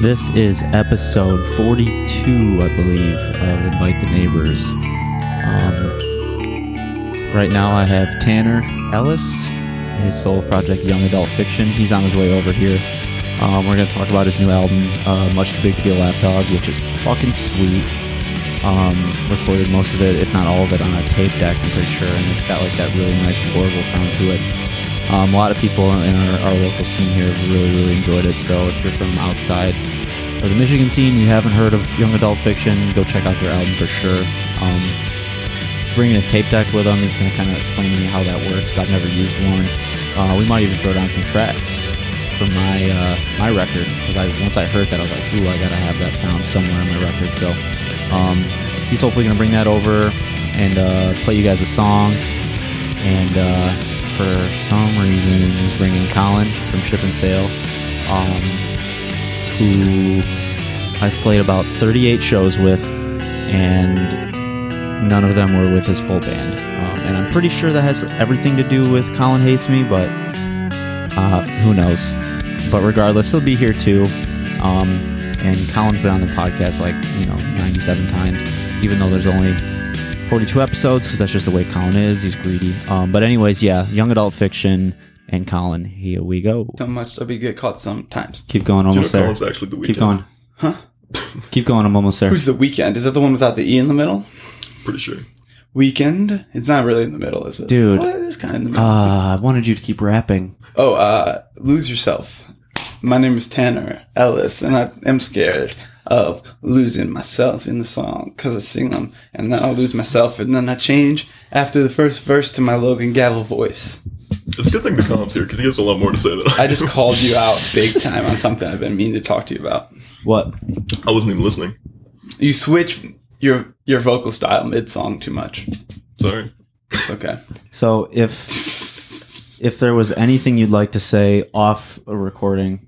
This is episode 42, I believe, of Invite the Neighbors. Um, right now, I have Tanner Ellis, his solo project, Young Adult Fiction. He's on his way over here. Um, we're going to talk about his new album, uh, Much Too Big to Be a Lapdog, which is fucking sweet. Um, recorded most of it, if not all of it, on a tape deck, I'm pretty sure, and it's got like that really nice portable sound to it. Um, a lot of people in our, our local scene here have really, really enjoyed it. So if you're from outside of the Michigan scene, you haven't heard of young adult fiction, go check out their album for sure. Um, bringing his tape deck with him, he's going to kind of explain to me how that works. I've never used one. Uh, we might even throw down some tracks from my uh, my record because I once I heard that I was like, ooh, I gotta have that sound somewhere on my record. So um, he's hopefully gonna bring that over and uh, play you guys a song and. For some reason he's bringing Colin from Ship and Sail, um, who I've played about 38 shows with, and none of them were with his full band. Um, and I'm pretty sure that has everything to do with Colin Hates Me, but uh, who knows? But regardless, he'll be here too. Um, and Colin's been on the podcast like, you know, 97 times, even though there's only 42 episodes because that's just the way Colin is. He's greedy. Um, but anyways, yeah, young adult fiction and Colin. Here we go. So much that we get caught sometimes. Keep going, Do you know almost there. Actually the Weeknd? Keep going. Huh? Keep going. I'm almost there. Who's the Weeknd? Is that the one without the E in the middle? Pretty sure. Weeknd? It's not really in the middle, is it? Dude. Well, it is kind of in the middle. Uh, I wanted you to keep rapping. oh, uh, lose yourself. My name is Tanner Ellis, and I am scared of losing myself in the song because I sing them, and then I'll lose myself, and then I change after the first verse to my Logan Gavel voice. It's a good thing the Colin's here because he has a lot more to say than I. I just called you out big time on something I've been meaning to talk to you about. What? I wasn't even listening. You switch your your vocal style mid song too much. Sorry. It's okay. So if if there was anything you'd like to say off a recording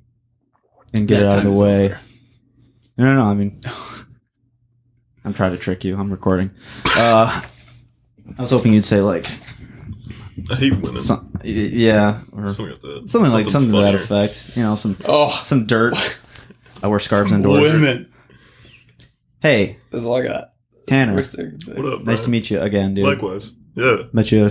and get That it out of the way. over. No, no, no. I mean, I'm trying to trick you. I'm recording. Uh, I was hoping you'd say like, I hate women. some, y- yeah, or something like that. something like something to that funnier. effect. You know, some Oh, some dirt. I wear scarves indoors. women. Hey, That's all I got. Tanner. Worst thing I can say. What up, Nice Brian? to meet you again, dude. Likewise. Yeah. Met you.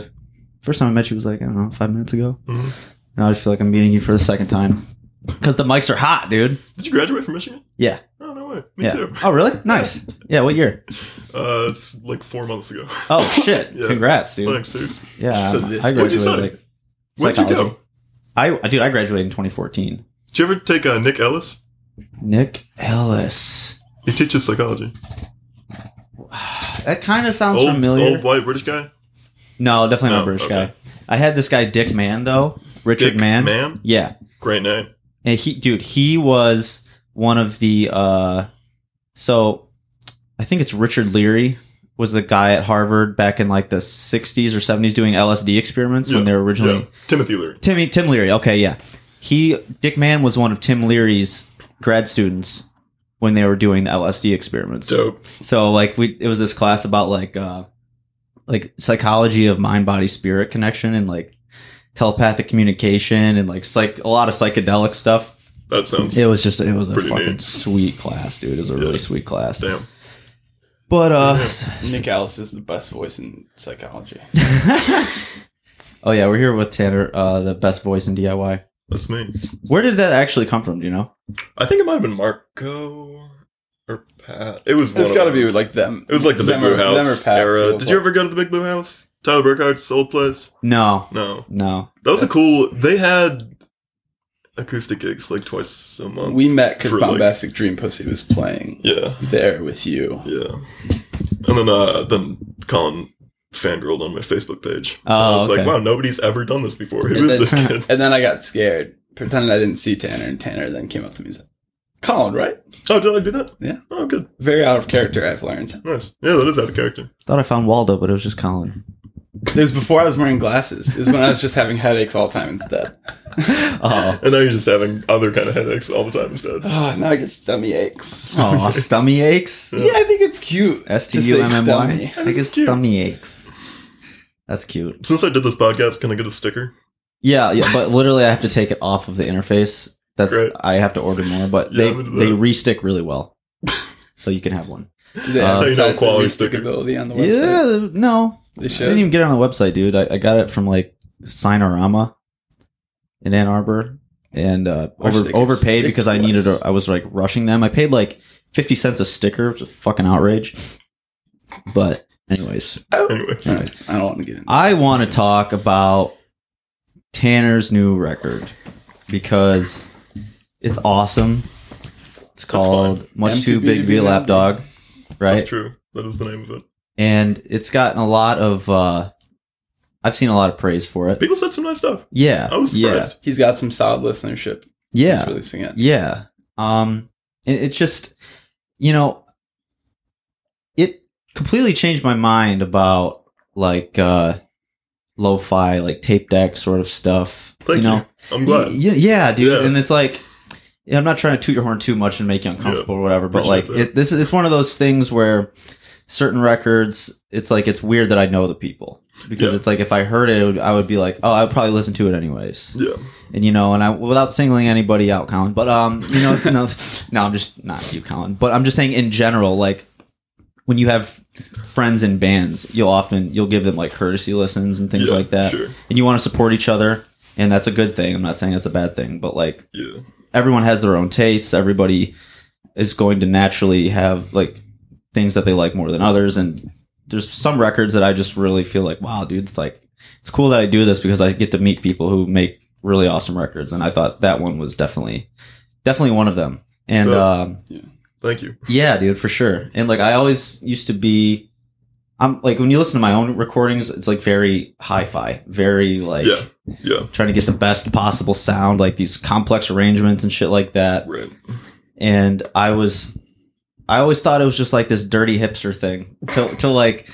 First time I met you was like I don't know five minutes ago. Mhm. Now I just feel like I'm meeting you for the second time because the mics are hot, dude. Did you graduate from Michigan? Yeah. Oh Me yeah. too. Oh, really? Nice. Yeah. What year? Uh, it's like four months ago. Oh shit! Yeah. Congrats, dude. Thanks, dude. Yeah, So this- I What'd you like Where'd you go? I dude, I graduated in 2014. Did you ever take uh, Nick Ellis? Nick Ellis. He teaches psychology. That kind of sounds Old, familiar. old white British guy. no, definitely not British okay. guy. I had this guy Dick Mann though, Richard Dick Mann. Man. Yeah, Great name. and he, dude, he was one of the. uh So, I think it's Richard Leary was the guy at Harvard back in like the 60s or 70s doing LSD experiments when they were originally Yeah. Timothy Leary. Timmy Tim Leary. Okay, yeah. He Dick Mann was one of Tim Leary's grad students when they were doing the LSD experiments. Dope. So like we it was this class about like uh like psychology of mind body spirit connection and like telepathic communication and like psych a lot of psychedelic stuff. That sounds. It was just it was a fucking neat. sweet class, dude. It was a really sweet class. Damn. But uh Nick Ellis is the best voice in psychology. Oh yeah, we're here with Tanner, uh the best voice in DIY. That's me. Where did that actually come from, do you know? I think it might have been Marco or Pat. It was. It's got to be like them. It was like the Big Blue or- them or House Pat era. Did you ever go to the Big Blue House? Tyler Burkhardt's old place? No. No. No. That was a cool. They had acoustic gigs like twice a month. We met because For, like- Bombastic Dream Pussy was playing yeah, there with you. yeah. And then, uh, then Colin fangirled on my Facebook page. Oh, I was okay. like, wow, nobody's ever done this before. Who And is then- this kid? And then I got scared, pretending I didn't see Tanner, and Tanner then came up to me and said, Colin, right? Oh, did I do that? Yeah. Oh, good. Very out of character, I've learned. Nice. Yeah, that is out of character. Thought I found Waldo, but it was just Colin. It was before I was wearing glasses. It was when I was just having headaches all the time instead. Oh. And now you're just having other kind of headaches all the time instead. Oh, now I get stomach aches. Oh, stummy aches. Yeah, I think it's cute. S to T U say M M Y. stummy. I think it's Cute. stummy aches. That's cute. Since I did this podcast, can I get a sticker? Yeah, yeah, but literally I have to take it off of the interface That's Great. I have to order more, but Yeah, they I'm into they that. re-stick really well, so you can have one. Do they Uh, That's you know advertise the quality restickability on the website? Yeah, no, They I didn't even get it on the website, dude. I, I got it from like Signarama in Ann Arbor, and uh, over, stickers. overpaid Stick because I needed. A, I was like rushing them. I paid like fifty cents a sticker, which is fucking outrage. But anyways, Anyway, Anyways, I don't want to get into I want to talk about Tanner's new record because it's awesome. It's called Much M2B Too Big to Be a Lap Dog, right? that's true. That is the name of it. And it's gotten a lot of. uh I've seen a lot of praise for it. People said some nice stuff. Yeah, I was yeah, surprised. He's got some solid listenership. yeah, Since releasing it. yeah. Um, it, it's just, you know, it completely changed my mind about like uh lo-fi, like tape deck sort of stuff. Thank you you. know, I'm glad. Y- y- yeah, dude. Yeah. And it's like, yeah, I'm not trying to toot your horn too much and make you uncomfortable or whatever, but like, it, this is it's one of those things where certain records, it's like it's weird that I know the people because Yeah. it's like if I heard it, it would, I would be like, oh, I would probably listen to it anyways Yeah. and you know, and I without singling anybody out, Colin, but um, you know, no, no, I'm just not you, Colin, but I'm just saying in general, like when you have friends in bands, you'll often you'll give them like courtesy listens and things Yeah, like that, Sure. and you want to support each other, and that's a good thing. I'm not saying that's a bad thing, but like Yeah. Everyone has their own tastes. Everybody is going to naturally have like things that they like more than others, and there's some records that I just really feel like, wow, dude, it's like it's cool that I do this because I get to meet people who make really awesome records, and I thought that one was definitely definitely one of them. And Yeah. um, Thank you. yeah, dude, for sure. And like I always used to be I'm like when you listen to my own recordings, it's like very hi-fi, very like Yeah. Yeah. trying to get the best possible sound, like these complex arrangements and shit like that. Right. And I was I always thought it was just like this dirty hipster thing to to like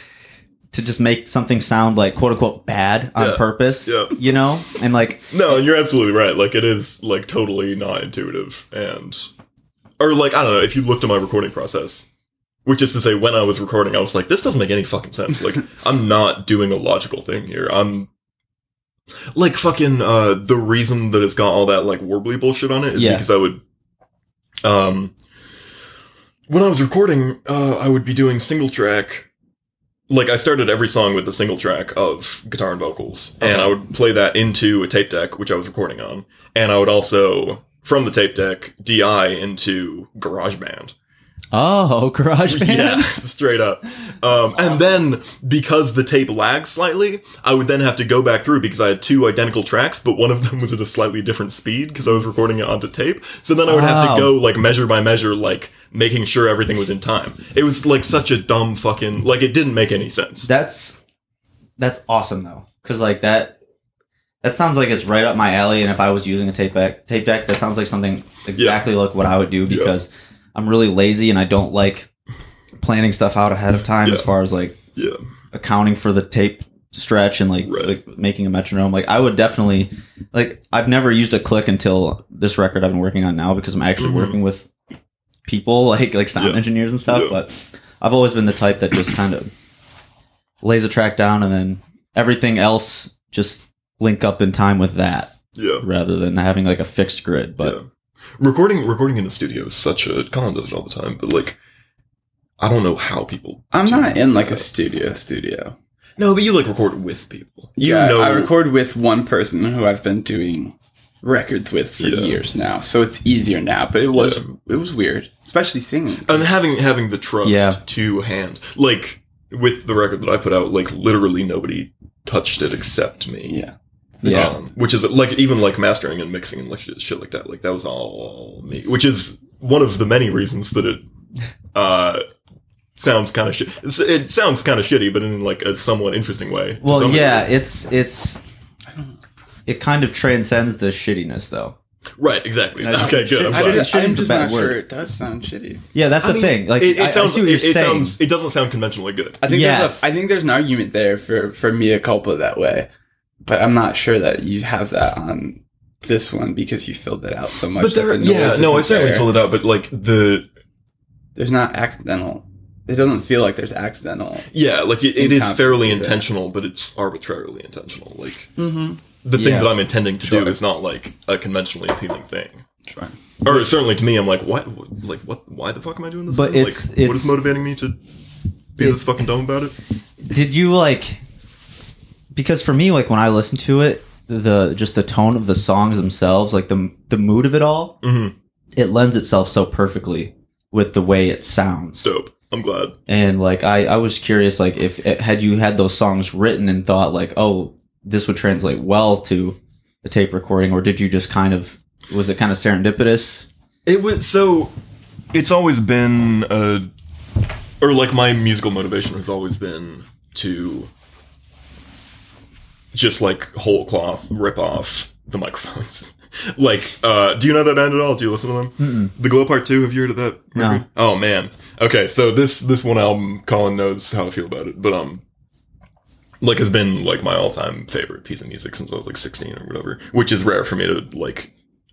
to just make something sound like quote unquote bad on Yeah. purpose. Yeah. You know? And like No, you're absolutely right. Like it is like totally not intuitive and or like I don't know, if you looked at my recording process, which is to say when I was recording, I was like, this doesn't make any fucking sense. Like I'm not doing a logical thing here. I'm like fucking uh the reason that it's got all that like warbly bullshit on it is Yeah. because I would um when I was recording, uh I would be doing single track like I started every song with a single track of guitar and vocals, and I would play that into a tape deck, which I was recording on, and I would also from the tape deck DI into GarageBand. Oh, GarageBand. Yeah, straight up. Um, And then because the tape lags slightly, I would then have to go back through because I had two identical tracks, but one of them was at a slightly different speed because I was recording it onto tape. So then I would have to go like measure by measure, like making sure everything was in time. It was like such a dumb fucking like it didn't make any sense. That's that's awesome though, because like that that sounds like it's right up my alley. And if I was using a tape deck, tape deck, that sounds like something exactly like what I would do because I'm really lazy and I don't like planning stuff out ahead of time as far as like Yeah. accounting for the tape stretch and like, Right. like making a metronome. Like I would definitely like I've never used a click until this record I've been working on now because I'm actually Mhm. working with people like like sound Yeah. engineers and stuff. Yeah. But I've always been the type that just kind of lays a track down and then everything else just link up in time with that Yeah. rather than having like a fixed grid. But yeah. Recording recording in the studio is such a Colin does it all the time, but like I don't know how people I'm not in like a studio studio. No, but you like record with people. You yeah, know I record with one person who I've been doing records with for Yeah. years now, so it's easier now. But it was Yeah. it was weird, especially singing. and having having the trust Yeah. to hand like with the record that I put out, like literally nobody touched it except me. yeah, yeah. Um, which is like even like mastering and mixing and like shit, shit like that. Like that was all me. Which is one of the many reasons that it uh sounds kind of shit. It sounds kind of shitty, but in like a somewhat interesting way. Well, yeah, degree. it's it's it kind of transcends the shittiness though. right, exactly. That's- Okay, good. I'm I glad. didn't- shitty is I'm the just not word. sure it does sound shitty. Yeah, that's I the mean, thing. Like it, I, sounds. I see what you're it, it saying. sounds. It doesn't sound conventionally good. I think Yes. there's a, I think there's an argument there for for mea culpa that way, but I'm not sure that you have that on this one because you filled it out so much. But that there, the yeah, noise no, I certainly there. filled it out. But like the, There's not accidental. It doesn't feel like there's accidental. yeah, like it, it is fairly Incompetency there. intentional, but it's arbitrarily intentional. Like Mm-hmm. the thing Yeah. that I'm intending to Sure. do is not like a conventionally appealing thing. Sure. Or certainly to me, I'm like, what? Like, what? Why the fuck am I doing this? But it's- like, what it's- is motivating me to be It- this fucking dumb about it? Did you like? Because for me, like when I listen to it, the just the tone of the songs themselves, like the the mood of it all, Mm-hmm. it lends itself so perfectly with the way it sounds. Dope. I'm glad. And like I, I was curious, like if had you had those songs written and thought like, oh, this would translate well to a tape recording, or did you just kind of was it kind of serendipitous? It was so. It's always been a, or like my musical motivation has always been to just like whole cloth rip off the microphones. like, uh, do you know that band at all? Do you listen to them? Mm-mm. The Glow Part Two. Have you heard of that? No. Oh man. Okay, so this this one album, Colin knows how I feel about it, but um, like has been like my all time favorite piece of music since I was like sixteen or whatever, which is rare for me to like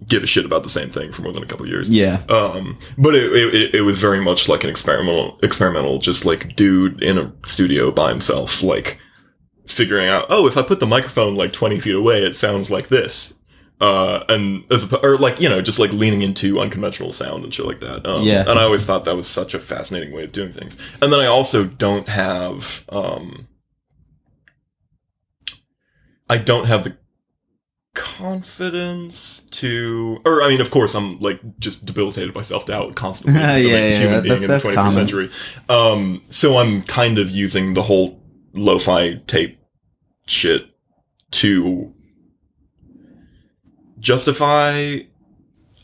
give a shit about the same thing for more than a couple years. Yeah, Um, but it, it, it was very much like an experimental, experimental, just like dude in a studio by himself, like figuring out, oh, if I put the microphone like 20 feet away, it sounds like this. Uh, and as a, or like, you know, just like leaning into unconventional sound and shit like that. Um, Yeah. And I always thought that was such a fascinating way of doing things. And then I also don't have, um, I don't have the confidence to or i mean of course i'm like just debilitated by self-doubt constantly Yeah, as a yeah, human that- being in the that's- 21st that's common. century um so i'm kind of using the whole lo-fi tape shit to justify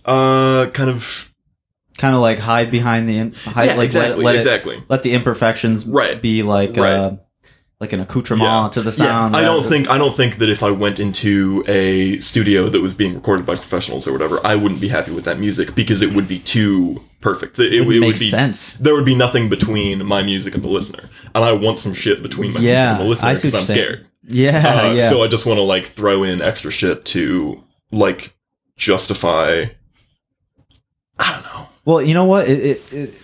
uh kind of kind of like hide behind the hide, yeah, like exactly let, let it exactly let the imperfections Right. be like Right. uh like an accoutrement to the sound. I don't think I don't think that if I went into a studio that was being recorded by professionals or whatever, I wouldn't be happy with that music because it would be too perfect. It, it, it, would be sense. there would be nothing between my music and the listener, and I want some shit between my Yeah, music and the listener because I'm saying. scared. Yeah, Uh, yeah. So I just want to like throw in extra shit to like justify. I don't know. well, you know what? It it it,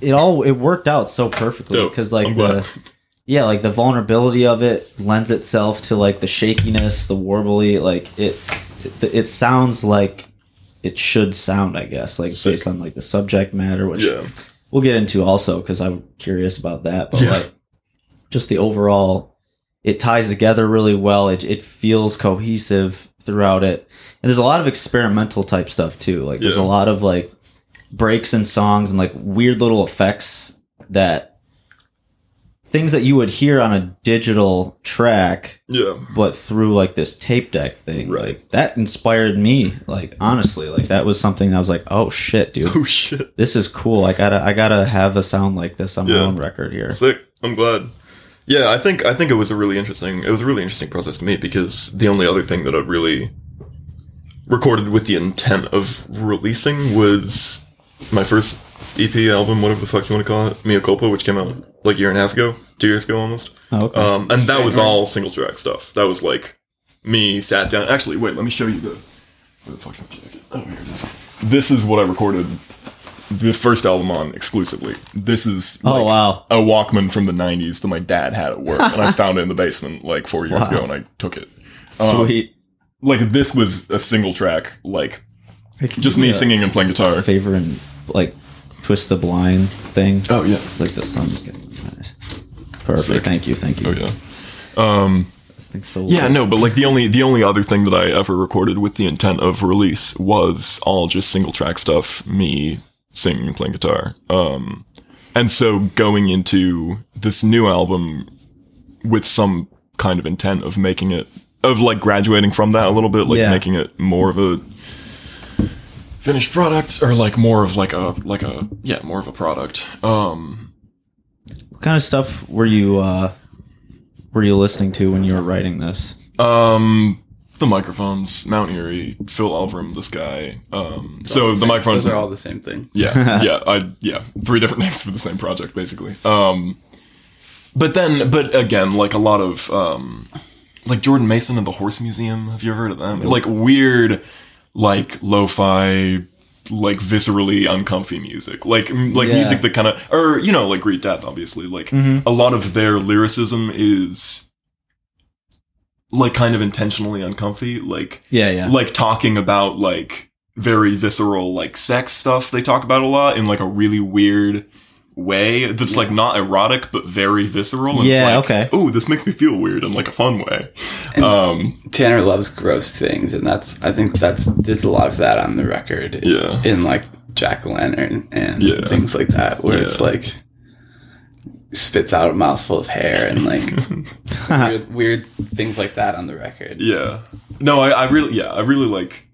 it all it worked out so perfectly because like I'm the glad. yeah, like the vulnerability of it lends itself to like the shakiness, the warbly. Like it, it, it sounds like it should sound. I guess like Sick. based on like the subject matter, which Yeah. we'll get into also because I'm curious about that. But Yeah. like just the overall, it ties together really well. It it feels cohesive throughout it, and there's a lot of experimental type stuff too. Like there's a lot of like breaks in songs and like weird little effects that things that you would hear on a digital track Yeah. but through like this tape deck thing Right. like that inspired me like honestly like that was something i was like oh shit dude Oh shit. this is cool. I gotta, I gotta have a sound like this on my own record here. Sick. I'm glad. Yeah, I think I think it was a really interesting it was a really interesting process to me because the only other thing that I really recorded with the intent of releasing was my first EP album, whatever the fuck you want to call it, Mia Culpa, which came out like a year and a half ago, two years ago almost. Oh, okay. Um, and that was all single track stuff. That was like me sat down. Actually, wait, let me show you the. Where the fuck's my jacket? Oh, here it is. This is what I recorded the first album on exclusively. This is oh wow. a Walkman from the '90s that my dad had at work, and I found it in the basement like four years Wow. ago, and I took it. um, Sweet. Like this was a single track, like just me singing and playing guitar. Favor and like twist the blind thing. Oh yeah, It's like the sun's getting nice. Perfect. Sick. Thank you. Thank you. oh yeah. Um, so Yeah, no, but like the only the only other thing that I ever recorded with the intent of release was all just single track stuff, me singing and playing guitar. Um and so going into this new album with some kind of intent of making it of like graduating from that a little bit, like Yeah. making it more of a finished product or like more of like a like a yeah, more of a product. Um What kind of stuff were you uh were you listening to when you were writing this? Um, the microphones, Mount Eerie, Phil Elverum, this guy. Um, so the microphones are all the same thing. yeah, yeah, I yeah, three different names for the same project basically. Um, but then, but again, like a lot of um, like Jordan Mason and the Horse Museum. Have you ever heard of them? Like weird, like lo-fi. Like viscerally uncomfy music, like like Yeah. music that kind of, or you know, like Great Death, obviously. Like Mhm. a lot of their lyricism is like kind of intentionally uncomfy like Yeah, yeah. like talking about like very visceral like sex stuff they talk about a lot in like a really weird way that's like not erotic but very visceral. And Yeah, like, okay. Oh, this makes me feel weird in like a fun way. Um, Tanner loves gross things, and that's I think that's there's a lot of that on the record. Yeah. in like Jack Lantern and Yeah. things like that, where it's like spits out a mouthful of hair and like weird, weird things like that on the record. Yeah. No, I, I really, yeah, I really like.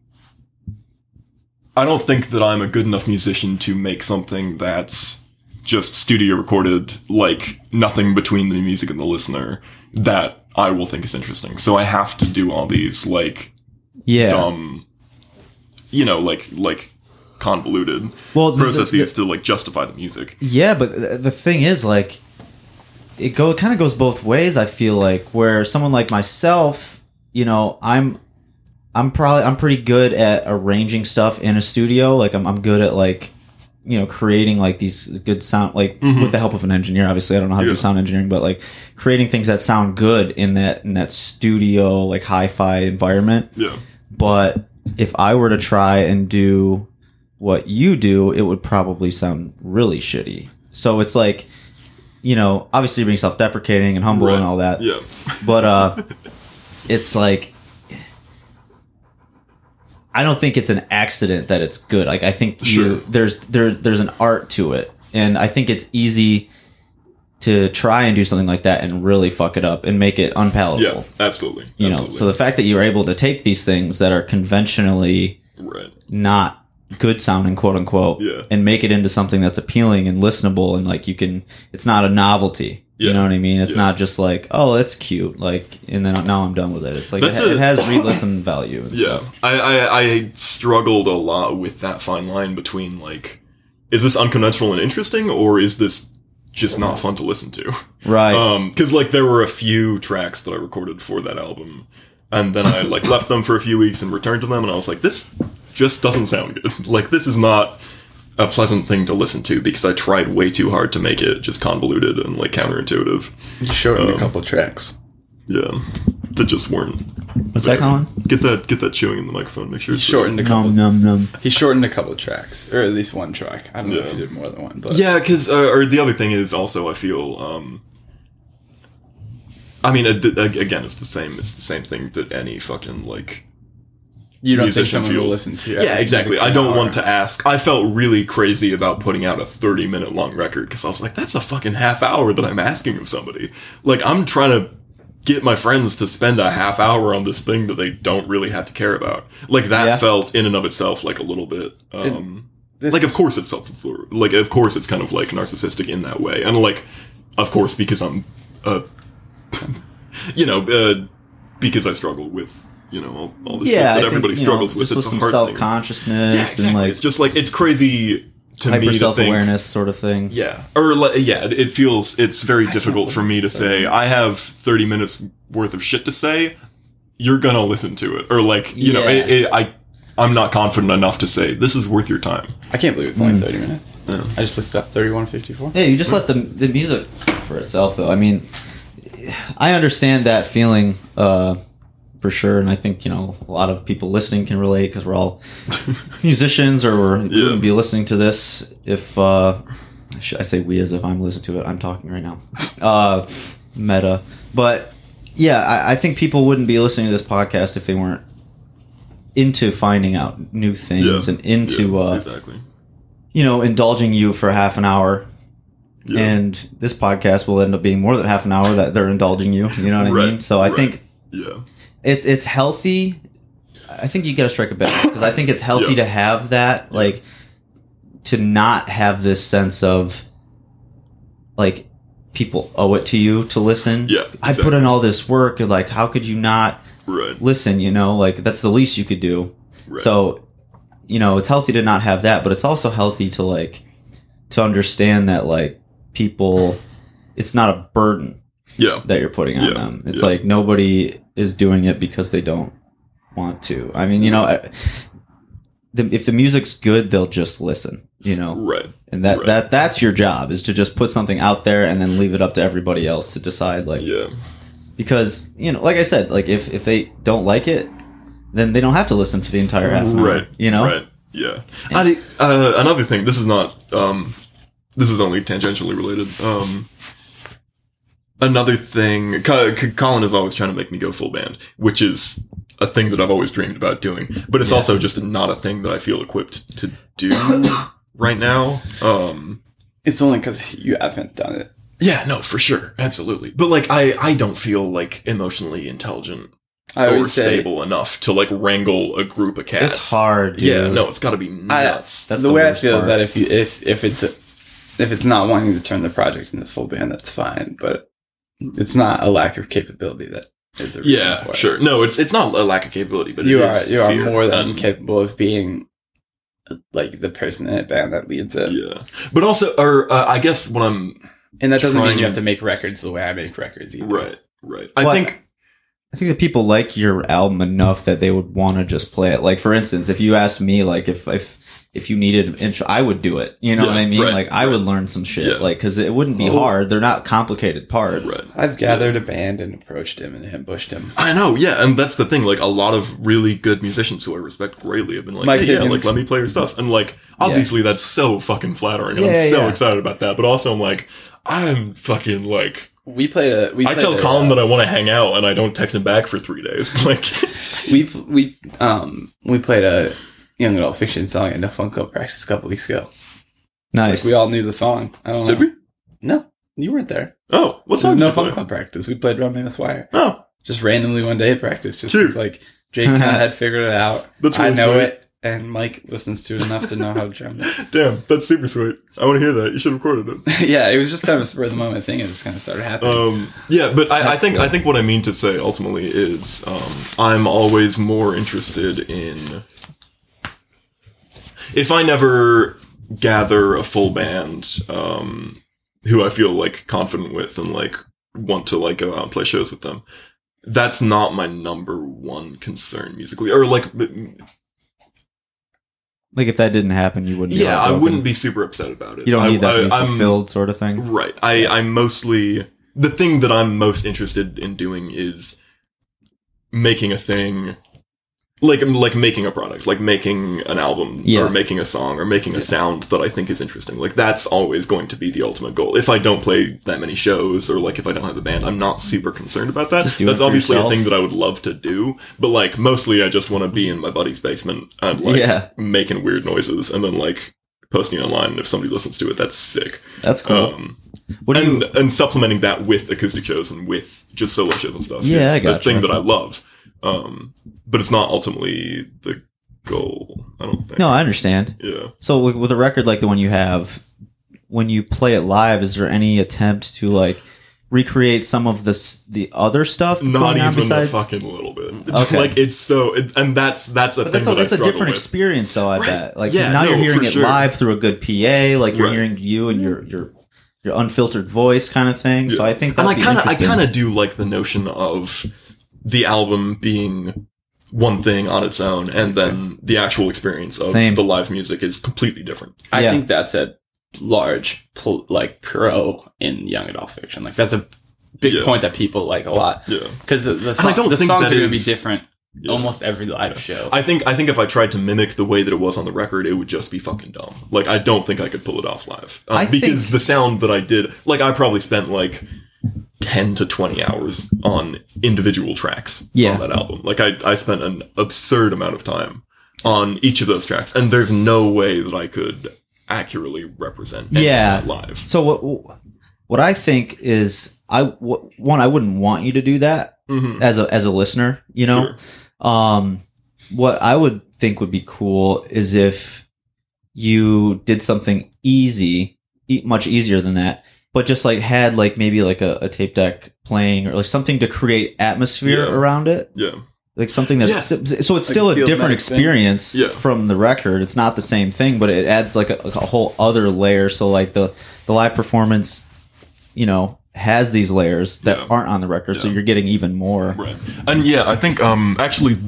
I don't think that I'm a good enough musician to make something that's just studio recorded, like nothing between the music and the listener, that I will think is interesting. So I have to do all these like Yeah. dumb, you know, like like convoluted Well, the- the- processes to like justify the music. Yeah, but the thing is, like, it go it kind of goes both ways. I feel like where someone like myself, you know, I'm, I'm probably I'm pretty good at arranging stuff in a studio. Like, I'm I'm good at like, you know, creating like these good sound like with the help of an engineer. Obviously, I don't know how to Yeah. do sound engineering, but like creating things that sound good in that in that studio like hi-fi environment. Yeah. But if I were to try and do what you do, it would probably sound really shitty. So it's like, you know, obviously being self-deprecating and humble and all that. Yeah. But uh it's like I don't think it's an accident that it's good. Like I think Sure. you there's there there's an art to it. And I think it's easy to try and do something like that and really fuck it up and make it unpalatable. Yeah. Absolutely. You know, so the fact that you're able to take these things that are conventionally right. not good sounding, quote unquote, Yeah. and make it into something that's appealing and listenable and like you can. It's not a novelty. You know what I mean? It's Yeah. not just like, oh, that's cute, like, and then now I'm done with it. It's like it, ha- a- it has re-listen value. and Yeah, stuff. I, I I struggled a lot with that fine line between like, is this unconventional and interesting, or is this just not fun to listen to? right. Um, because like there were a few tracks that I recorded for that album, and then I like left them for a few weeks and returned to them, and I was like, this just doesn't sound good. Like this is not a pleasant thing to listen to because I tried way too hard to make it just convoluted and like counterintuitive. You shortened Um, a couple tracks. Yeah, that just weren't. What's that, Colin? Get that get that chewing in the microphone. Make sure He it's shortened a couple. Num num num. He shortened a couple tracks, or at least one track. I don't know if Yeah. he did more than one, but Yeah, because uh, or the other thing is also I feel. um I mean, th- ag- again, it's the same. It's the same thing that any fucking like. You don't think someone will listen to you. Yeah, exactly. I don't want to ask. I felt really crazy about putting out a thirty-minute long record because I was like, "That's a fucking half hour that I'm asking of somebody." Like, I'm trying to get my friends to spend a half hour on this thing that they don't really have to care about. Like that Yeah. felt in and of itself like a little bit. Um, This like of course it's self like of course it's kind of like narcissistic in that way and like of course because i'm uh you know uh because i struggle with you know all, all the shit Yeah, I that think, everybody know, struggles with just it's some hard self consciousness yeah, exactly. and like it's just like it's crazy to hyper me. Self awareness sort of thing. yeah or like, yeah it- it feels it's very difficult for me to say i have 30 minutes worth of shit to say you're gonna listen to it or like you know it, it, i i'm not confident enough to say this is worth your time I can't believe it's only thirty minutes. Yeah. I just looked up thirty-one fifty-four. Yeah, you just let the the music speak for itself, though. I mean, I understand that feeling uh, for sure, and I think you know a lot of people listening can relate because we're all musicians, or we're, Yeah. be listening to this if uh, I say we as if I'm listening to it. I'm talking right now. Uh, meta, but yeah, I, I think people wouldn't be listening to this podcast if they weren't into finding out new things and into Yeah, uh, exactly you know indulging you for half an hour Yeah. and this podcast will end up being more than half an hour that they're indulging you. You know what I mean? So I right. think yeah it's it's healthy. I think you got to strike a balance because I think it's healthy Yeah. to have that, like, to not have this sense of like people owe it to you to listen. Yeah, I put in all this work, and like, how could you not right listen? You know, like that's the least you could do. right So, you know, it's healthy to not have that, but it's also healthy to like to understand that like people it's not a burden yeah that you're putting on Yeah, them. It's yeah. like nobody is doing it because they don't want to. I mean, you know, I, the, if the music's good, they'll just listen, you know. right And that Right. that that's your job is to just put something out there and then leave it up to everybody else to decide like yeah because, you know, like I said, like if if they don't like it, then they don't have to listen to the entire half hour, right you know right yeah I, uh, another thing this is not um this is only tangentially related um another thing Co- Co- colin is always trying to make me go full band which is a thing that i've always dreamed about doing but it's Yeah. also just not a thing that i feel equipped to do right now um It's only because you haven't done it. yeah no for sure absolutely but like i i don't feel like emotionally intelligent I or always say stable enough to like wrangle a group of cats it's hard dude. yeah no it's got to be nuts That's the, the way I worst feel is that if you if if it's a, if it's not wanting to turn the project into full band, that's fine. But it's not a lack of capability that is a reason Yeah, for it. sure. No, it's it's not a lack of capability, but you it are is you are more than And- capable of being like the person in a band that leads it. yeah. But also, or uh, I guess what I'm And that doesn't mean you have to make records the way I make records either. right, right. I Well, think I think that people like your album enough that they would want to just play it. Like for instance, if you asked me, like if if if you needed an intro, I would do it. You know Yeah, what I mean? right, like I would learn some shit. Yeah. Like because it wouldn't be Oh. hard. They're not complicated parts. right. I've gathered a band and approached him and ambushed him. I know, yeah, and that's the thing. Like a lot of really good musicians who I respect greatly have been like, Mike hey, yeah, like let me play your stuff, and like obviously that's so fucking flattering, and Yeah, I'm so yeah. excited about that. But also, I'm like, I'm fucking like, We played a. We I played tell a, Colin uh, that I want to hang out, and I don't text him back for three days. like, we we um we played a young adult fiction song at a fun club practice a couple weeks ago. Nice. Like we all knew the song. I don't know. did we? No, you weren't there. Oh, what It song? no you fun play? club practice. We played Run Me with Wire. Oh, Just randomly one day at practice. Just Sure. 'cause, like Jake kind of had figured it out. That's I know sweet. it, and Mike listens to it enough to know how to drum it. damn, that's super sweet. I want to hear that. You should have recorded it. yeah, it was just kind of a spur of the moment thing. It just kind of started happening. Um, yeah, but I, I think cool. I think what I mean to say ultimately is um, I'm always more interested in if I never gather a full band um, who I feel like confident with and like want to like go out and play shows with them. That's not my number one concern musically, or like, like if that didn't happen, you wouldn't. Be yeah, I wouldn't be super upset about it. You don't I- need that to be I- I'm- fulfilled, sort of thing. Right. I, I'm mostly the thing that I'm most interested in doing is making a thing like like making a product, like making an album Yeah. or making a song or making a sound that I think is interesting. Like that's always going to be the ultimate goal. If I don't play that many shows or like if I don't have a band, I'm not super concerned about that. Just do it That's obviously yourself. a thing that I would love to do, but like mostly I just want to be in my buddy's basement and like Yeah. making weird noises and then like posting online and if somebody listens to it that's sick That's cool. um, and you? and supplementing that with acoustic shows and with just solo shows and stuff. Yeah, is I the gotcha. thing that I love. Um, but it's not ultimately the goal. I don't think. No, I understand. Yeah. So with, with a record like the one you have, when you play it live, is there any attempt to like recreate some of this the other stuff that's Not going on even besides? a fucking little bit. Okay. Like it's so, it, and that's that's a But thing that's a, that a different with. experience, though. I Right. bet. like Yeah, now no, you're hearing it sure. live through a good PA. Like you're Right. hearing you and your your your unfiltered voice, kind of thing. So I think and I kind of I kind of do like the notion of the album being one thing on its own, and then the actual experience of Same. the live music is completely different. I Yeah. think that's a large pl- like pro in young adult fiction. Like that's a big Yeah. point that people like a lot Yeah. because the, the, I song- don't the think songs that are going to be is- different Yeah. almost every live show. I think I think if I tried to mimic the way that it was on the record, it would just be fucking dumb. Like I don't think I could pull it off live uh, I because think- the sound that I did, like I probably spent like ten to twenty hours on individual tracks Yeah. on that album. Like I I spent an absurd amount of time on each of those tracks, and there's no way that I could accurately represent Yeah. that live. So what what I think is I one I wouldn't want you to do that Mhm. as a as a listener. You know, Sure. Um, what I would think would be cool is if you did something easy, much easier than that, but just like had like maybe like a, a tape deck playing or like something to create atmosphere Yeah. around it. Yeah, Like something that's so it's Like still a a different experience Yeah. from the record. It's not the same thing, but it adds like a, a whole other layer. So like the the live performance, you know, has these layers that Yeah. aren't on the record. So you're getting even more. Right. And yeah, I think um actually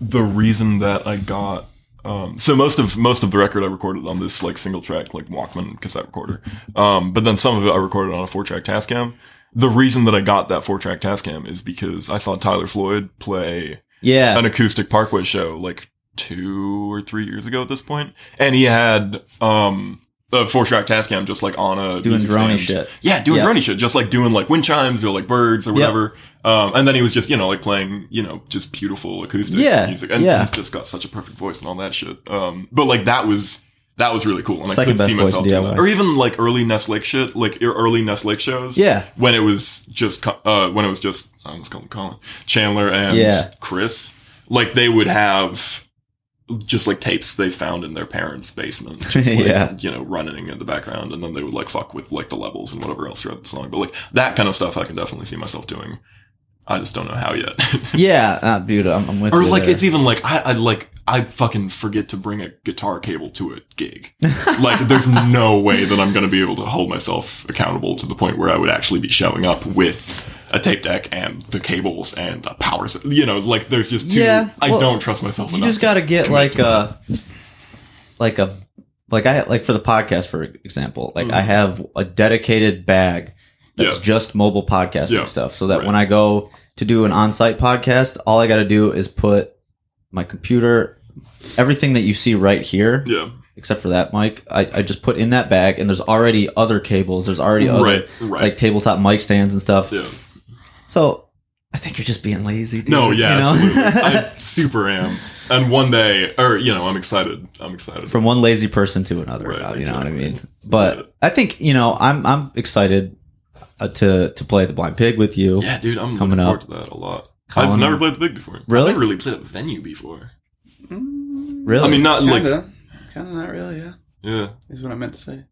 the reason that I got um so most of most of the record I recorded on this like single track like Walkman cassette recorder. Um but then some of it I recorded on a four track Tascam. The reason that I got that four track Tascam is because I saw Tyler Floyd play Yeah. an acoustic Parkway show like two or three years ago at this point, and he had um a four track Tascam just like on a Doing droney shit. Yeah, doing Yeah. droney shit, just like doing like wind chimes or like birds or Yep. whatever. Um, and then he was just you know like playing you know just beautiful acoustic Yeah, music, and yeah. he's just got such a perfect voice and all that shit. Um, but like that was. That was really cool, and I could see myself doing that. Or even like early Nest Lake shit, like early Nest Lake shows. Yeah. when it was just uh, when it was just I called him Colin Chandler and Yeah. Chris. Like they would have just like tapes they found in their parents' basement, just like, Yeah. you know, running in the background, and then they would like fuck with like the levels and whatever else throughout the song. But like that kind of stuff, I can definitely see myself doing. I just don't know how yet. Yeah, uh, dude, I'm, I'm with or like there. it's even like I, I like I fucking forget to bring a guitar cable to a gig. like there's no way that I'm going to be able to hold myself accountable to the point where I would actually be showing up with a tape deck and the cables and a power. You know, like there's just too. Yeah, I don't trust myself. you just got to get like a like a like I like for the podcast for example, like I Mhm. have a dedicated bag that's Yeah. just mobile podcasting Yeah. stuff so that Right. when I go to do an on-site podcast, all I got to do is put my computer everything that you see right here Yeah, except for that mic, I, I just put in that bag and there's already other cables, there's already other right, right. like tabletop mic stands and stuff. yeah. So I think you're just being lazy. Dude, No, yeah, you know? absolutely. I super am. And one day, or you know, I'm excited. I'm excited. from one lazy person to another. Right, about, you know what I mean? But I think you know I'm I'm excited uh, to to play the Blind Pig with you. yeah, dude, I'm Coming looking up. to that a lot. Colin- I've never played the pig before. Really? I've never really played a venue before. Really? I mean, not like Kinda. Kinda not really, yeah. yeah. Is what I meant to say.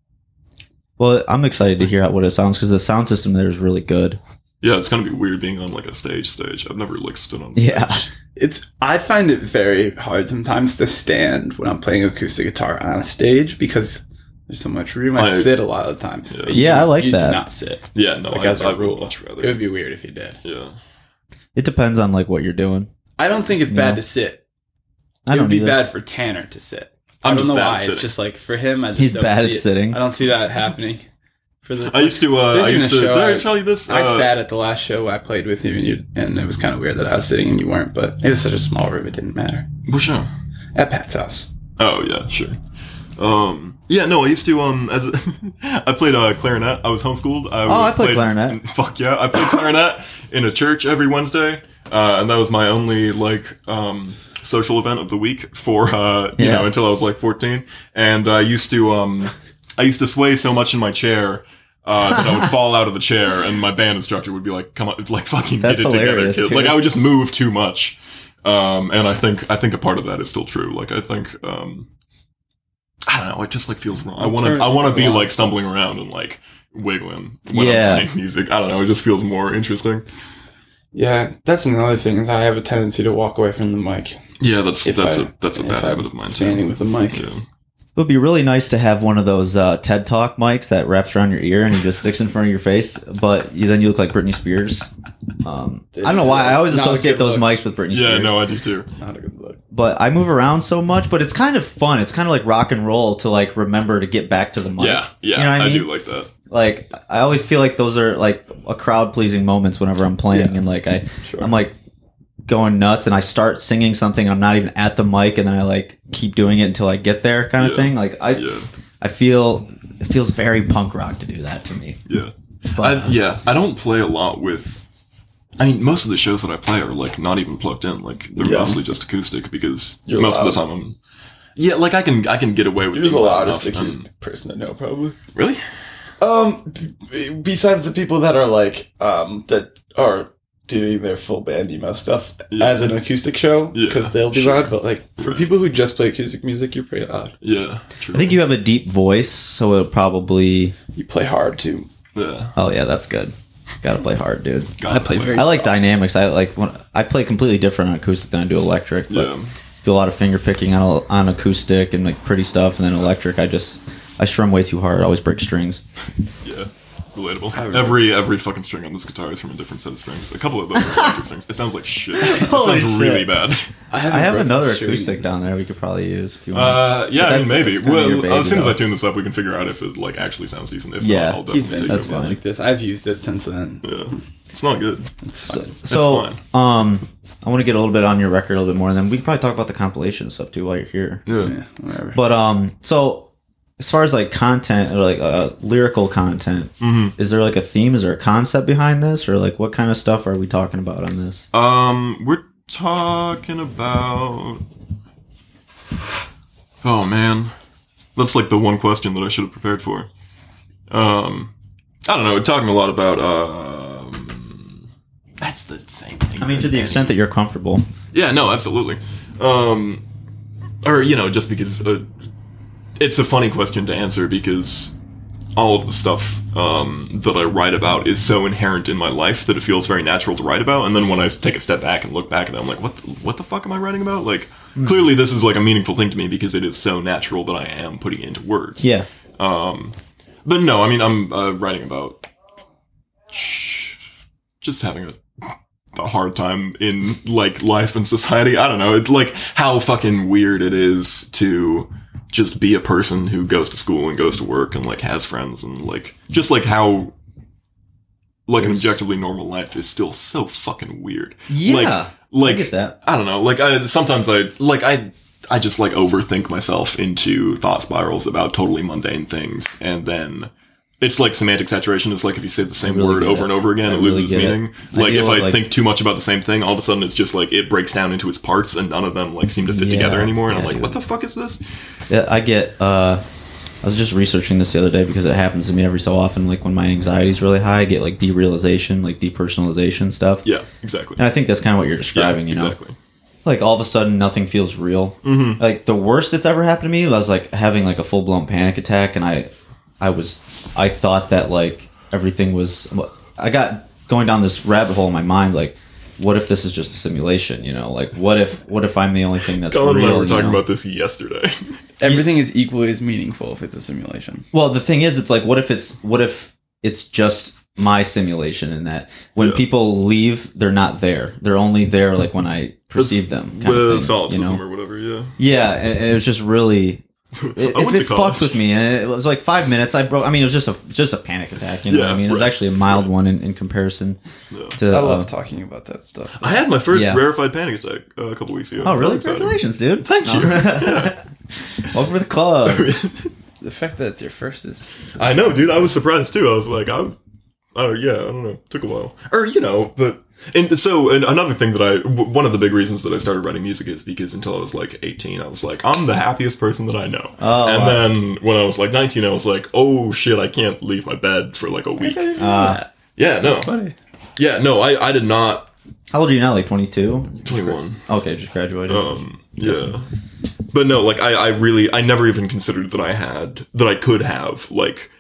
well, I'm excited to hear out what it sounds because the sound system there is really good. Yeah, it's gonna be weird being on like a stage. Stage. I've never like stood on. Stage. Yeah. It's I find it very hard sometimes to stand when I'm playing acoustic guitar on a stage because there's so much room. I, I- sit a lot of the time. Yeah. Yeah, you- I like you that. Do not sit. Yeah, no, Like, I, as a I would rule. much rather. It would be weird if you did. yeah, It depends on like what you're doing. I don't think it's You bad know? to sit. I it don't would be either. bad for Tanner to sit. I'm I don't just know bad why. It's just like for him, I just He's don't bad see at it. sitting. I don't see that happening. For the I used to. Uh, I used to. Did I I- tell you this? I Uh, sat at the last show I played with you, and, you, and it was kind of weird that I was sitting and you weren't. But it was such a small room; it didn't matter. What show? At Pat's house. Oh yeah, sure. Um, yeah, no, I used to. Um, as a, I played uh, clarinet. I was homeschooled. I Oh, I would- played clarinet. Fuck yeah, I played clarinet in a church every Wednesday, uh, and that was my only like um social event of the week for uh you Yeah. know until I was like fourteen. And I used to um I used to sway so much in my chair. Uh, that I would fall out of the chair, and my band instructor would be like, "Come on, like fucking That's get it together, kid." dude. Like I would just move too much, um, and I think I think a part of that is still true. Like I think um, I don't know. It just like feels wrong. I want to. I want to be like stumbling around and like wiggling when Yeah. I'm playing music. I don't know. It just feels more interesting. Yeah, that's another thing. Is I have a tendency to walk away from the mic. Yeah, that's If that's I- a that's a bad I'm habit of mine Standing too. with a mic. Yeah. It would be really nice to have one of those uh, TED Talk mics that wraps around your ear and he just sticks in front of your face, but you, then you look like Britney Spears. Um, I don't know why I always Not a associate good those look. mics with Britney Yeah, Spears. no, I do too. Not a good look. but I move around so much, but it's kind of fun. It's kind of like rock and roll to like remember to get back to the mic. Yeah, yeah, You know what I I, mean? do like that. Like I always feel like those are like a crowd pleasing moments whenever I'm playing, and like I Sure. I'm like going nuts, and I start singing something. I'm not even at the mic, and then I like keep doing it until I get there, kind of Yeah. thing. Like I Yeah, I feel it feels very punk rock to do that to me. yeah, But I, yeah. I don't play a lot with. I mean, most of the shows that I play are like not even plugged in. Like they're Yeah. mostly just acoustic because You're most of the time I'm. Yeah, like I can I can get away with You're the being loud loudest enough and- acoustic person I know, probably. Really? Um, b- besides the people that are like, um, that are doing their full band emo stuff Yeah. as an acoustic show, Yeah, because they'll be sure. loud. But like for Right. people who just play acoustic music, you're pretty loud. Yeah, true. I think you have a deep voice, so it'll probably. You play hard too. Yeah, Oh yeah, that's good. Got to play hard, dude. gotta I play very- I like soft. dynamics. I like when I play completely different on acoustic than I do electric. But Yeah, do a lot of finger picking on on acoustic and like pretty stuff, and then electric. I just I strum way too hard. I always break strings. yeah. Relatable. I Every every fucking string on this guitar is from a different set of strings. A couple of those are electric strings. It sounds like shit. It Holy sounds really bad. I, I haven't have another string. acoustic down there we could probably use if you want. Uh, yeah, I mean maybe. that's kinda Well, as baby, soon as I tune this up, we can figure out if it like actually sounds decent. If Yeah, not, I'll He's definitely been take that's it. that's fine. like this. I've used it since then. Yeah, it's not good. It's so, fine. so fine. um, I want to get a little bit on your record a little bit more, and then we can probably talk about the compilation stuff too while you're here. yeah, whatever. But um, so as far as like content or like uh, lyrical content, Mm-hmm. is there like a theme? Is there a concept behind this, or like what kind of stuff are we talking about on this? Um, we're talking about. Oh man, that's like the one question that I should have prepared for. Um, I don't know. We're talking a lot about. Um, that's the same thing. I mean, to the extent that you're comfortable. Yeah, no, absolutely. Um, or you know, just because uh, it's a funny question to answer because all of the stuff um, that I write about is so inherent in my life that it feels very natural to write about. And then when I take a step back and look back at it, I'm like, what? The, what the fuck am I writing about? Like, clearly this is like a meaningful thing to me because it is so natural that I am putting it into words. Yeah. Um, but no, I mean, I'm uh, writing about just having a, a hard time in like life and society. I don't know. It's like how fucking weird it is to just be a person who goes to school and goes to work and like has friends and like just like how like an objectively normal life is still so fucking weird. Yeah. Like, like I get that. I don't know. Like I sometimes I like I I just like overthink myself into thought spirals about totally mundane things, and then it's like semantic saturation. It's like if you say the same really word over it. and over again, I it really loses get it. meaning. I Like if I like- think too much about the same thing, all of a sudden it's just like it breaks down into its parts, and none of them like seem to fit Yeah, together anymore. And yeah, I'm like, dude. what the fuck is this? Yeah, I get. uh I was just researching this the other day because it happens to me every so often. Like when my anxiety is really high, I get like derealization, like depersonalization stuff. Yeah, exactly. And I think that's kind of what you're describing. yeah, you know, exactly. like all of a sudden nothing feels real. Mm-hmm. Like the worst that's ever happened to me was like having like a full blown panic attack, and I, I was, I thought that like everything was. I got going down this rabbit hole in my mind, like. What if this is just a simulation? You know, like what if what if I'm the only thing that's Colin real? and I were talking know? about this yesterday. Everything is equally as meaningful if it's a simulation. Well, the thing is, it's like, what if it's what if it's just my simulation in that when Yeah. people leave, they're not there. They're only there like when I perceive them. Kind with of thing, you know? or whatever. Yeah. Yeah, and it was just really. It, I if went it college. fucked with me, and it was like five minutes. I broke. I mean, it was just a just a panic attack. You know what Yeah, I mean? It was right. actually a mild one in, in comparison to. I love uh, talking about that stuff. I had my first Yeah. rarefied panic attack uh, a couple weeks ago. oh, really? Congratulations, dude! Thank you. Welcome to the club. The fact that it's your first is I know, dude. I was surprised too. I was like, I, oh yeah, I don't know. Took a while, or you know, but and so and another thing that I, w- one of the big reasons that I started writing music is because until I was like 18, I was like, I'm the happiest person that I know. Oh, and wow. then when I was like 19, I was like, oh shit, I can't leave my bed for like a week. Uh, Yeah, no, funny. yeah, no, I, I did not. how old are you now? Like twenty two? 21. Okay, just graduated. Um, yeah. But no, like I, I really, I never even considered that I had, that I could have, like,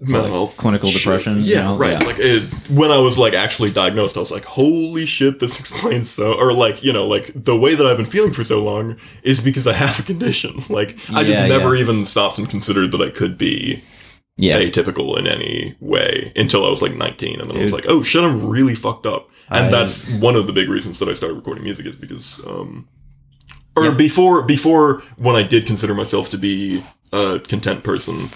mental Like health. clinical shit. depression, you Yeah, know? right. Yeah. Like, it, when I was, like, actually diagnosed, I was like, holy shit, this explains so, or, like, you know, like, the way that I've been feeling for so long is because I have a condition. Like, I just never yeah. even stopped and considered that I could be yeah, atypical in any way until I was like 19, and then I was like, "Oh shit, I'm really fucked up." And I- that's one of the big reasons that I started recording music is because, um, or before before when I did consider myself to be a content person,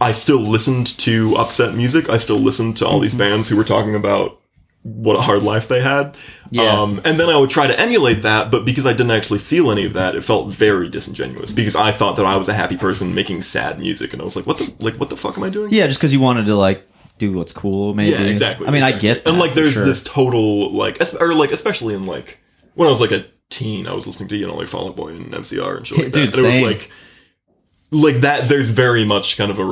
I still listened to upset music. I still listened to all these Mm-hmm. bands who were talking about what a hard life they had. Yeah. Um, and then I would try to emulate that, but because I didn't actually feel any of that, it felt very disingenuous. Because I thought that I was a happy person making sad music, and I was like, "What the like? What the fuck am I doing?" yeah, just because you wanted to like do what's cool, maybe. Yeah, exactly. I mean, exactly. I get that. and like, there's sure. this total like, or like, especially in like when I was like a teen, I was listening to you know like Fall Out Boy and MCR and shit like Dude, that, and it was like, like that. There's very much kind of a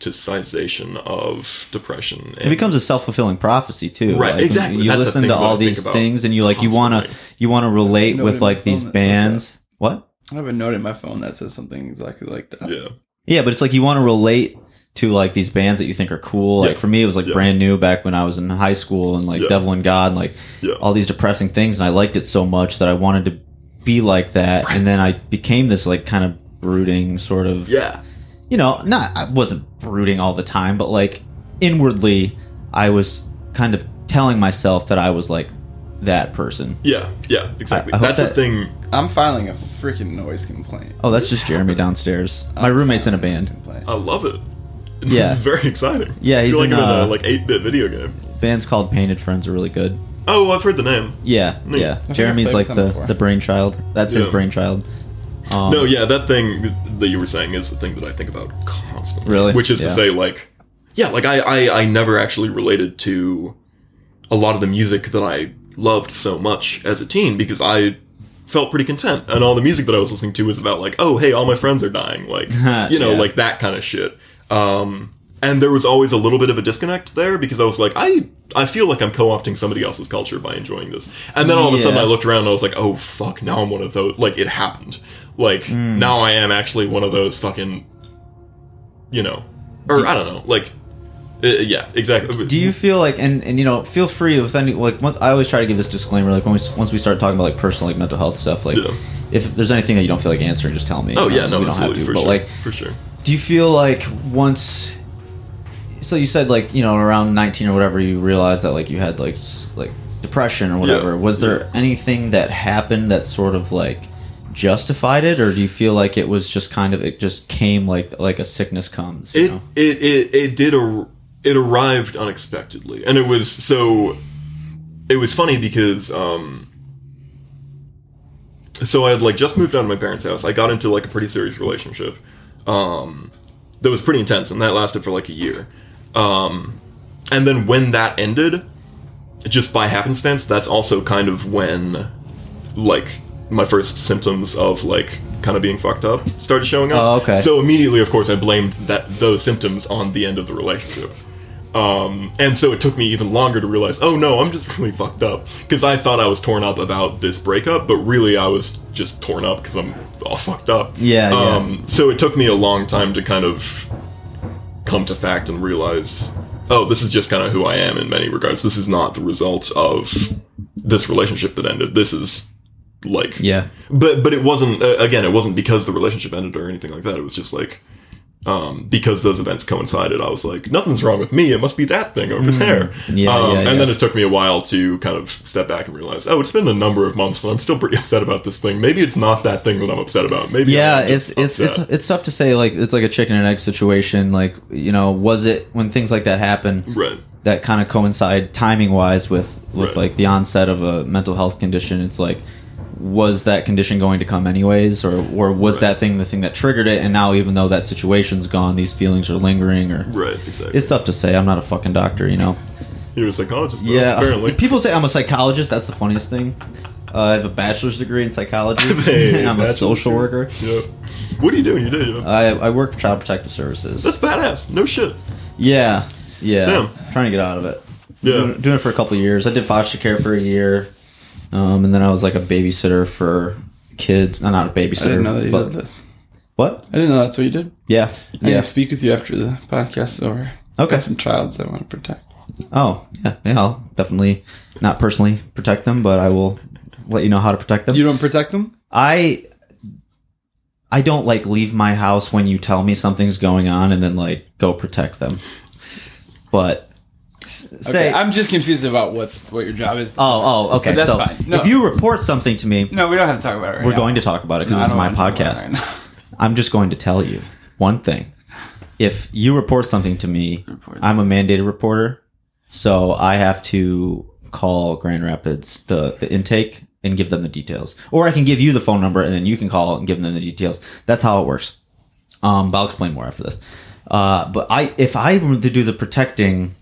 romanticization of depression. And, It becomes a self fulfilling prophecy too. Right, Like, exactly. You That's listen to all these things, and you like you want to you want to relate with like these phone that says bands. What? I have a note in my phone that says something exactly like that. yeah, Yeah, but it's like you want to relate to like these bands that you think are cool. Like Yeah. for me, it was like Yeah. brand new back when I was in high school, and like Yeah. Devil and God, and like Yeah. all these depressing things, and I liked it so much that I wanted to be like that, and then I became this like kind of brooding sort of yeah. you know, not I wasn't brooding all the time, but like inwardly, I was kind of telling myself that I was like that person. Yeah, yeah, exactly. I- I That's the that- thing. I'm filing a freaking noise complaint. Oh, that's just Jeremy downstairs. My I'm roommate's in a band. I love it. Yeah. This is very exciting. Yeah, I he's feel like in, in uh, a like eight bit video game. Band's called Painted Friends are really good. Oh, I've heard the name. Yeah, Neat. yeah. Jeremy's like the before. the brainchild. That's his brainchild. Um, No, yeah, that thing that you were saying is the thing that I think about constantly. Really? Which is Yeah. to say, like, yeah, like I, I, I never actually related to a lot of the music that I loved so much as a teen because I felt pretty content, and all the music that I was listening to was about like, oh, hey, all my friends are dying, like, you know, Yeah. like that kind of shit. Um, and there was always a little bit of a disconnect there because I was like, I, I feel like I'm co-opting somebody else's culture by enjoying this. And then all of a sudden I looked around and I was like, oh fuck, now I'm one of those. Like it happened. Like Hmm. now I am actually one of those fucking, you know, or I don't know, like, uh, yeah, exactly. Do you feel like, and and you know, feel free with any like. Once I always try to give this disclaimer, like when we once we start talking about like personal like mental health stuff, like Yeah. if there's anything that you don't feel like answering, just tell me. Oh yeah, know, no, we don't have to. for But sure, like, for sure. do you feel like once? So you said like you know around 19 or whatever you realized that like you had like like depression or whatever. Yeah, Was there yeah. anything that happened that sort of like justified it, or do you feel like it was just kind of it just came like like a sickness comes? You It, know? it it it did a it arrived unexpectedly, and it was so. It was funny because um. So I had like just moved out of my parents' house. I got into like a pretty serious relationship, um, that was pretty intense, and that lasted for like a year. Um, and then when that ended, just by happenstance, that's also kind of when, like, my first symptoms of like kind of being fucked up started showing up. Oh, okay. So immediately, of course, I blamed that those symptoms on the end of the relationship. Um, and so it took me even longer to realize, oh no, I'm just really fucked up. Because I thought I was torn up about this breakup, but really I was just torn up because I'm all fucked up. Yeah, yeah. Um, so it took me a long time to kind of come to fact and realize, oh, this is just kind of who I am in many regards. This is not the result of this relationship that ended. This is like yeah. but but it wasn't uh, again it wasn't because the relationship ended or anything like that it was just like um, because those events coincided i was like nothing's wrong with me it must be that thing over there Mm. Yeah, um, yeah, and yeah. then it took me a while to kind of step back and realize oh it's been a number of months and i'm still pretty upset about this thing maybe it's not that thing that i'm upset about maybe yeah it's it's it's it's tough to say like it's like a chicken and egg situation like you know was it when things like that happen right that kind of coincide timing wise with with Right. like the onset of a mental health condition it's like was that condition going to come anyways? Or or was Right. that thing the thing that triggered it? And now even though that situation's gone these feelings are lingering or right exactly. It's tough to say. I'm not a fucking doctor you know? You're a psychologist though, yeah. apparently. People say i'm a psychologist. That's the funniest thing. Uh, i have a bachelor's degree in psychology. Hey, and i'm a social degree. worker. Yeah what are you doing? You did yeah. I, I work for child protective services. That's badass. No shit. Yeah, yeah. Damn. Trying to get out of it. Yeah. Doing, doing it for a couple of years. I did foster care for a year, um, and then I was like a babysitter for kids. No, not a babysitter. I didn't know that you but did this. what? I didn't know that's what you did. Yeah, I yeah. to speak with you after the podcast is over. Okay. Got some childs I want to protect. Oh, yeah, yeah. I'll definitely not personally protect them, but I will let you know how to protect them. You don't protect them? I I don't like leave my house when you tell me something's going on and then like go protect them. But say Okay, I'm just confused about what what your job is. Oh, oh, okay. But that's so fine. No. if you report something to me, no, we don't have to talk about it. Right we're now. going to talk about it because No, this is my wanna talk about podcast. right. I'm just going to tell you one thing. If you report something to me, I'm a mandated reporter, so I have to call Grand Rapids the, the intake and give them the details, or I can give you the phone number and then you can call and give them the details. That's how it works. Um, but I'll explain more after this. Uh, but I, if I were to do the protecting,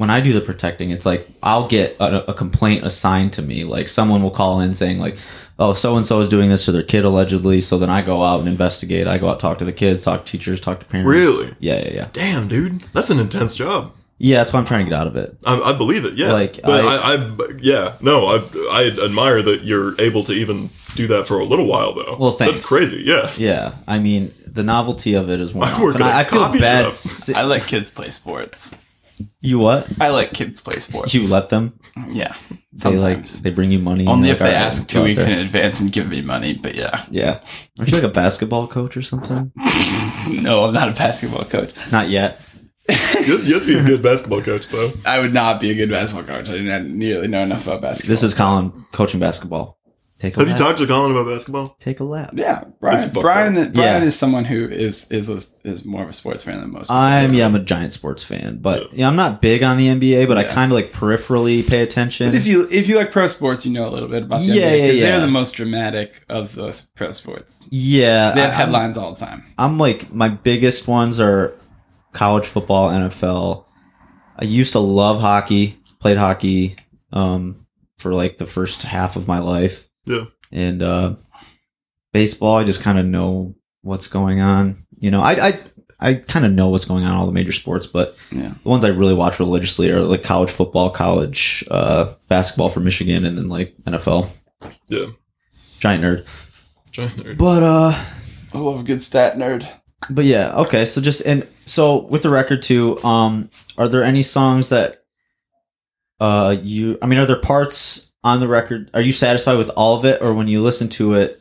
when I do the protecting, it's like I'll get a, a complaint assigned to me. Like someone will call in saying like, "Oh, so and so is doing this to their kid allegedly." So then I go out and investigate. I go out talk to the kids, talk to teachers, talk to parents. Really? Yeah, yeah, yeah. damn dude that's an intense job Yeah, that's why I'm trying to get out of it. I, I believe it, yeah. Like, but I- I, I, yeah, no, I, I admire that you're able to even do that for a little while, though. Well, thanks. That's crazy, yeah. Yeah, I mean the novelty of it is one. I off. work And at a I, I feel bad. si- I let kids play sports. You what? I let kids play sports. You let them? yeah. They like Sometimes. they bring you money. Only if like, they "All right, ask two weeks there." in advance and give me money, but yeah. Yeah. Aren't you like a basketball coach or something? no, I'm not a basketball coach. Not yet. You'd, you'd be a good basketball coach, though. I would not be a good basketball coach. I didn't nearly know enough about basketball. This is Colin coaching basketball. Take a Have you talked to Colin about basketball? Take a lap. Yeah, It's Brian. fucked Brian. Brian Yeah. is someone who is is is more of a sports fan than most. people. I'm yeah, I'm a giant sports fan, but Yeah. yeah, I'm not big on the NBA, but I Yeah. kind of like peripherally pay attention. But if you if you like pro sports, you know a little bit about the Yeah, NBA because yeah, yeah. they're the most dramatic of those pro sports. yeah, They have I- headlines all the time. I'm like my biggest ones are college football, NFL. I used to love hockey, played hockey um for like the first half of my life. Yeah. And uh baseball, I just kind of know what's going on. You know, I I I kind of know what's going on in all the major sports, but Yeah. the ones I really watch religiously are like college football, college uh basketball for Michigan and then like NFL. Yeah. Giant nerd. Giant nerd. But uh I love a good stat nerd. But yeah, okay. So just and so with the record too, um, are there any songs that uh you I mean are there parts on the record are you satisfied with all of it or when you listen to it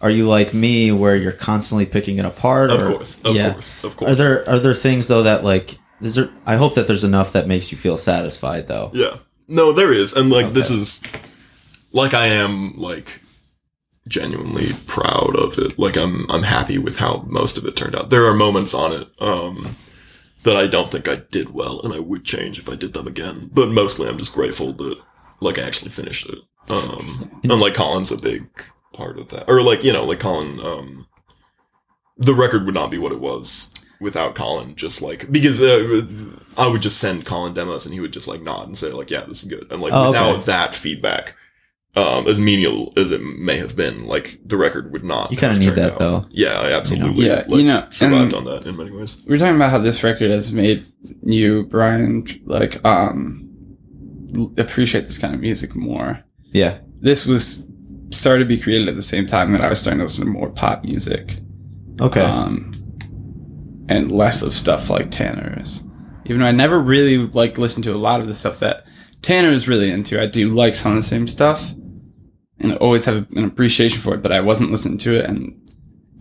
are you like me where you're constantly picking it apart Of or- course. Of yeah. course. Of course. Are there are there things though that like is there I hope that there's enough that makes you feel satisfied though. Yeah. No, there is. And like this is like I am like genuinely proud of it. Like I'm I'm happy with how most of it turned out. There are moments on it um that I don't think I did well and I would change if I did them again. But mostly I'm just grateful that like I actually finished it. Um and like Colin's a big part of that. Or like, you know, like Colin um the record would not be what it was without Colin just like because uh, I would just send Colin demos and he would just like nod and say like yeah this is good and like Oh, without okay. that feedback um as menial as it may have been like the record would not You kinda need that, out. though. yeah I absolutely Yeah, like, you know, survived and- on that in many ways We are talking about how this record has made you, Brian, like um l- appreciate this kind of music more. Yeah. This was started to be created at the same time that I was starting to listen to more pop music. Okay. um, and less of stuff like Tanner's. Even though I never really like listened to a lot of the stuff that Tanner is really into, I do like some of the same stuff, and I always have an appreciation for it. But I wasn't listening to it, and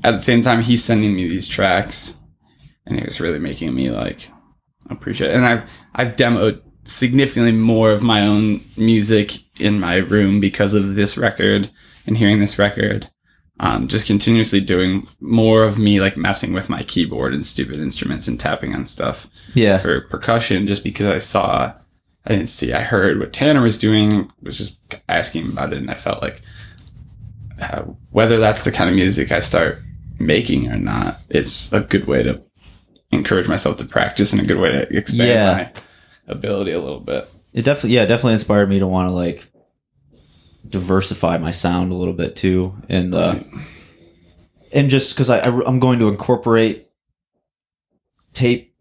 at the same time, he's sending me these tracks, and it was really making me like appreciate. It. And I've I've demoed significantly more of my own music in my room because of this record and hearing this record um, just continuously doing more of me like messing with my keyboard and stupid instruments and tapping on stuff yeah. for percussion just because I saw I didn't see I heard what Tanner was doing was just asking about it and I felt like uh, whether that's the kind of music I start making or not it's a good way to encourage myself to practice and a good way to expand Yeah. my ability a little bit It definitely, yeah, it definitely inspired me to want to like diversify my sound a little bit too, and uh, and just because I, I am going to incorporate tape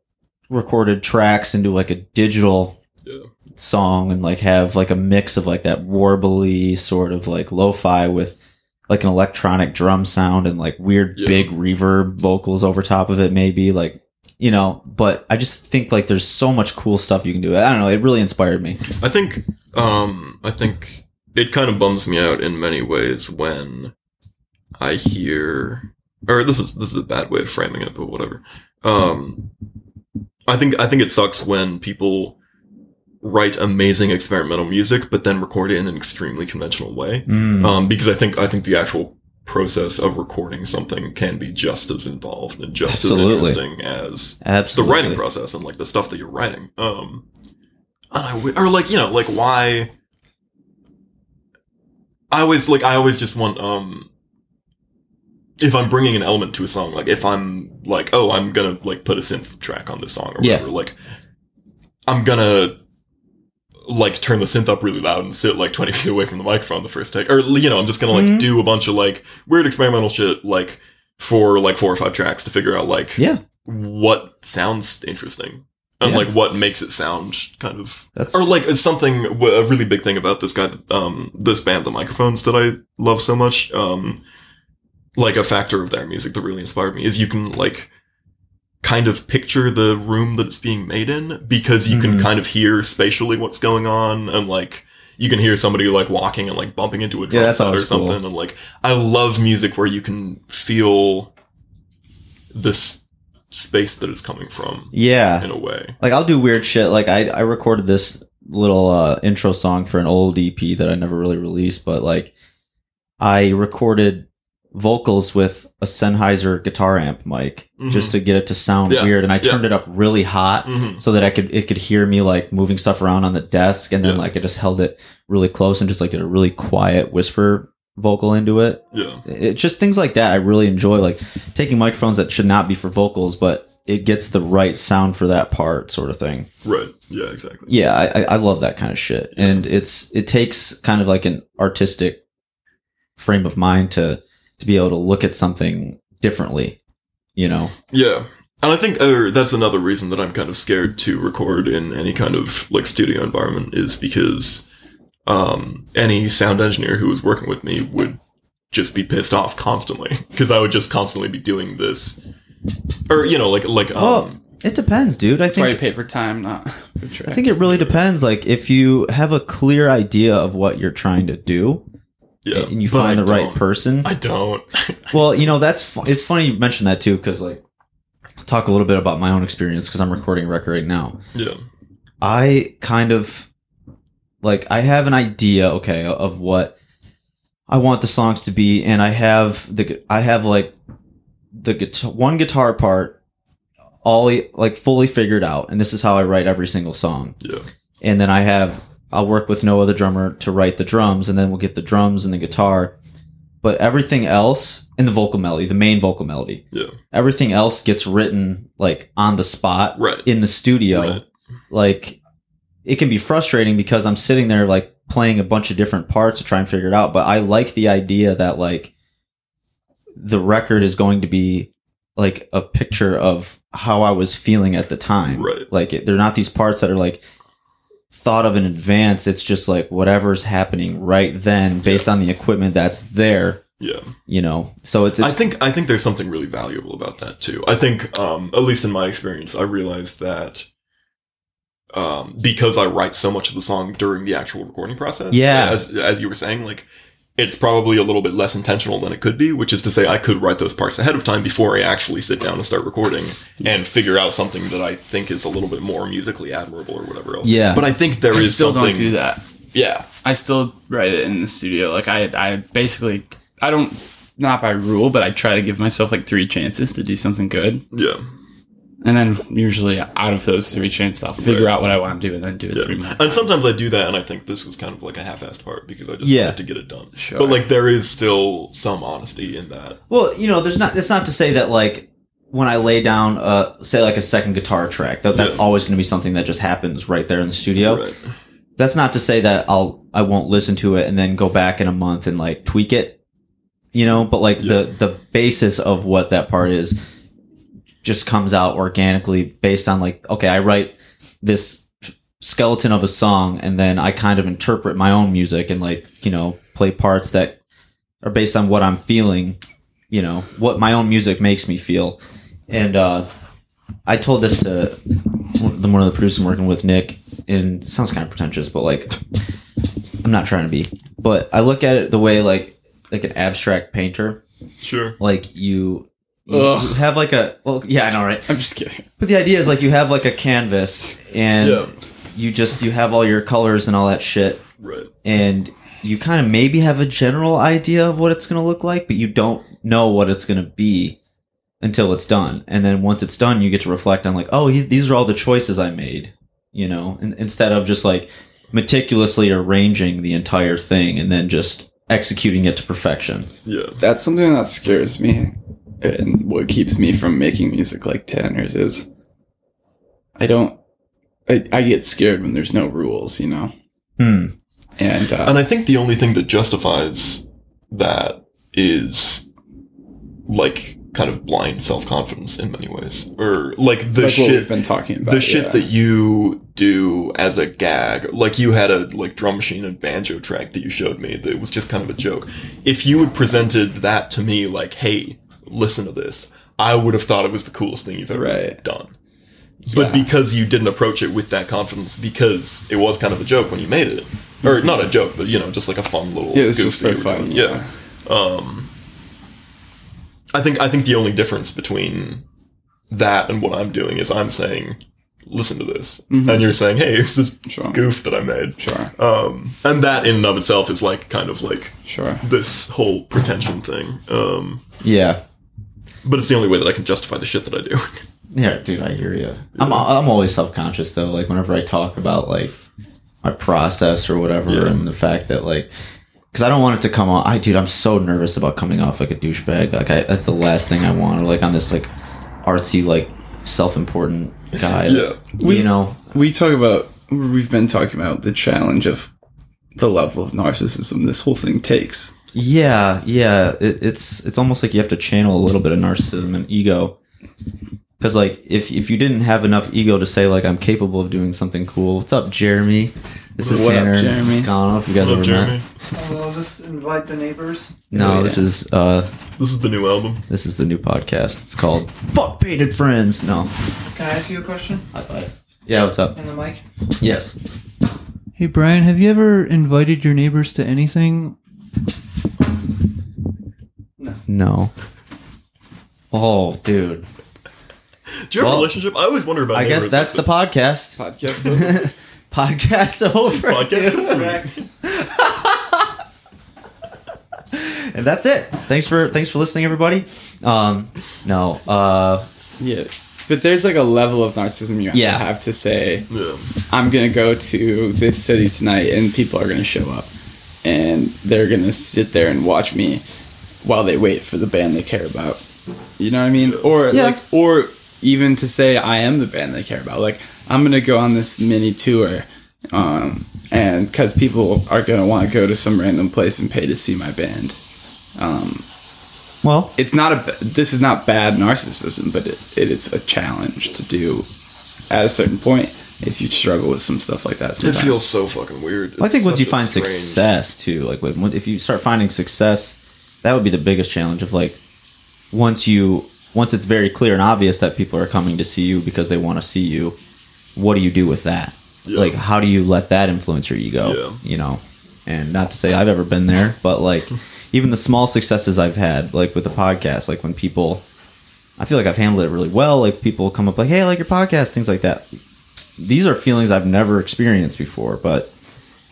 recorded tracks into like a digital Yeah. song and like have like a mix of like that warbly sort of like lo-fi with like an electronic drum sound and like weird Yeah. big reverb vocals over top of it maybe like you know but i just think like there's so much cool stuff you can do i don't know it really inspired me I think um I think it kind of bums me out in many ways when I hear or this is this is a bad way of framing it, but whatever. Um I think I think it sucks when people write amazing experimental music but then record it in an extremely conventional way. Mm. Um because I think I think the actual process of recording something can be just as involved and just Absolutely. as interesting as the writing process and like the stuff that you're writing. Um, and I w- or like you know like why I always like I always just want um if I'm bringing an element to a song like if I'm like oh I'm gonna like put a synth track on this song or Yeah. whatever like I'm gonna like turn the synth up really loud and sit like 20 feet away from the microphone the first take or you know I'm just gonna like Mhm. do a bunch of like weird experimental shit like for like four or five tracks to figure out like yeah what sounds interesting and Yeah. like what makes it sound kind of that's or like something a really big thing about this guy um this band the microphones that i love so much um like a factor of their music that really inspired me is you can like kind of picture the room that it's being made in because you can Mhm. kind of hear spatially what's going on and like you can hear somebody like walking and like bumping into a drum Yeah, set or always cool. something and like i love music where you can feel this space that it's coming from Yeah. in a way. Like I'll do weird shit. Like I I recorded this little uh intro song for an old EP that I never really released, but like I recorded vocals with a Sennheiser guitar amp mic Mhm. just to get it to sound Yeah, weird and I yeah. turned it up really hot hmm so that I could it could hear me like moving stuff around on the desk and then Yeah. like I just held it really close and just like did a really quiet whisper vocal into it. Yeah, It's just things like that I really enjoy like taking microphones that should not be for vocals but it gets the right sound for that part sort of thing. right. Yeah, exactly. Yeah, I, I- I love that kind of shit, and it's it takes kind of like an artistic frame of mind to to be able to look at something differently. You know, Yeah. And I think uh, that's another reason that I'm kind of scared to record in any kind of like studio environment is because um, any sound engineer who was working with me would just be pissed off constantly because I would just constantly be doing this, or you know, like like um, Well, it depends, dude. I That's why you think pay for time, not for tracks. I think it really depends. Like if you have a clear idea of what you're trying to do, yeah, and you but find I the right person. I don't. Well, you know that's fu- it's funny you mentioned that too because like talk a little bit about my own experience because I'm recording a record right now. yeah, I kind of like I have an idea, okay, of what I want the songs to be, and I have the I have like the guitar, one guitar part all like fully figured out, and this is how I write every single song. yeah, And then I have I'll work with no other drummer to write the drums, and then we'll get the drums and the guitar. But everything else in the vocal melody, the main vocal melody, yeah, everything else gets written like on the spot right, in the studio right, like it can be frustrating because I'm sitting there like playing a bunch of different parts to try and figure it out. But I like the idea that like the record is going to be like a picture of how I was feeling at the time. Right. Like it, they're not these parts that are like thought of in advance. It's just like whatever's happening right then based on the equipment that's there, yeah. you know? So it's, I think I think there's something really valuable about that too. I think, um, at least in my experience, I realized that um, because I write so much of the song during the actual recording process. Yeah. as as you were saying, like it's probably a little bit less intentional than it could be. Which is to say, I could write those parts ahead of time before I actually sit down and start recording and figure out something that I think is a little bit more musically admirable or whatever else. Yeah. but I think there I is still something. don't do that. Yeah, I still write it in the studio. Like I, I basically, I don't, not by rule, but I try to give myself like three chances to do something good, yeah. And then usually out of those three chains, I'll figure Right. out what I want to do, and then do it Yeah. three months. And sometimes I do that, and I think this was kind of like a half-assed part because I just Yeah. wanted to get it done. Sure. But like, there is still some honesty in that. Well, you know, there's not. It's not to say that like when I lay down, uh, say like a second guitar track, that that's Yeah. always going to be something that just happens right there in the studio. Right. That's not to say that I'll I won't listen to it and then go back in a month and like tweak it. You know, but like the the basis of what that part is just comes out organically based on like okay, I write this skeleton of a song and then I kind of interpret my own music and like, you know, play parts that are based on what I'm feeling, you know, what my own music makes me feel. And uh I told this to the- one of the producers I'm working with, Nick, and it sounds kind of pretentious, but like I'm not trying to be. But I look at it the way like like an abstract painter. Sure. Like you you have like a well yeah, I know, right? I'm just kidding. But the idea is like you have like a canvas and Yeah. you just you have all your colors and all that shit Right. and you kind of maybe have a general idea of what it's going to look like, but you don't know what it's going to be until it's done. And then once it's done, you get to reflect on like, oh, he, these are all the choices I made, you know, and, instead of just like meticulously arranging the entire thing and then just executing it to perfection. Yeah. That's something that scares me, and what keeps me from making music like Tanner's is I don't. I, I get scared when there's no rules, you know. Hmm. And, uh, And I think the only thing that justifies that is like kind of blind self confidence in many ways, or like the like what we've shit. been talking about, The shit that you do as a gag, like you had a like drum machine and banjo track that you showed me that was just kind of a joke. If you had presented that to me, like, "Hey, listen to this," I would have thought it was the coolest thing you've ever Right. done. But because you didn't approach it with that confidence, because it was kind of a joke when you made it, or not a joke, but you know, just like a fun little. Mm-hmm. It was just for that you were fun, doing. Yeah. Um, I think I think the only difference between that and what I'm doing is I'm saying, listen to this, and you're saying, hey, it's this Sure. goof that I made. Sure. Um, and that in and of itself is like kind of like Sure. this whole pretension thing. Um, Yeah. But it's the only way that I can justify the shit that I do. Yeah, dude, I hear you. I'm I'm always self conscious though. Like whenever I talk about like my process or whatever, Yeah. and the fact that like, because I don't want it to come off. I dude, I'm so nervous about coming off like a douchebag. Like I, that's the last thing I want. Or like on this like artsy like self important guy. Yeah. you know. we talk about we've been talking about the challenge of the level of narcissism this whole thing takes Yeah, yeah. It, it's it's almost like you have to channel a little bit of narcissism and ego. Because like if if you didn't have enough ego to say like I'm capable of doing something cool. What's up, Jeremy? This is What up, Jeremy? I don't know if you guys Love ever Jeremy. met. Oh, just invite the neighbors. No, Oh, this is uh This is the new album. this is the new podcast. It's called Fuck Painted Friends. No. Can I ask you a question High five. Yeah, what's up? in the mic? Yes. Hey Brian, have you ever invited your neighbors to anything? No. No. Oh, dude. Do you have Well, a relationship? I always wonder about. I guess neighbors that's the like podcast. podcast podcast over. this. dude. Podcast. and that's it. Thanks for thanks for listening, everybody. Um, no, uh, yeah but there's like a level of narcissism you have Yeah. to have to say yeah. i'm gonna go to this city tonight and people are gonna show up and they're gonna sit there and watch me while they wait for the band they care about. You know what i mean? Or Yeah. like or even to say i am the band they care about. Like i'm gonna go on this mini tour um, and because people are gonna want to go to some random place and pay to see my band. Um, well, it's not a this is not bad narcissism but it, it is a challenge to do at a certain point if you struggle with some stuff like that It feels so fucking weird. I think once you find strange- success too, like when, when- if you start finding success, that would be the biggest challenge of like once you once it's very clear and obvious that people are coming to see you because they want to see you. What do you do with that? Yeah. Like, how do you let that influence your ego? Yeah. You know, and not to say I've ever been there, but like even the small successes I've had, like with the podcast, like when people, I feel like I've handled it really well. Like people come up like, "Hey, I like your podcast," things like that. These are feelings I've never experienced before, but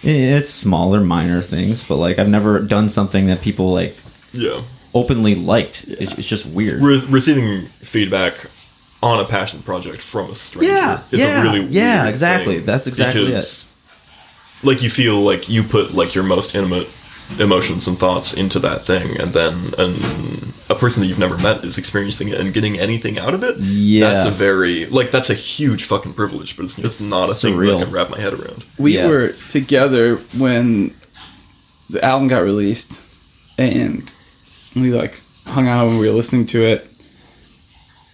it's smaller, minor things. But like I've never done something that people like Yeah. openly liked. It's, it's just weird. Re- receiving feedback on a passion project from a stranger Yeah, is yeah, a really yeah, exactly. That's exactly because, Like you feel like you put like your most intimate emotions and thoughts into that thing, and then an, a person that you've never met is experiencing it and getting anything out of it. Yeah. that's a very like that's a huge fucking privilege, but it's, it's, It's not a thing that. I can wrap my head around. we Yeah. were together when the album got released and we like hung out and we were listening to it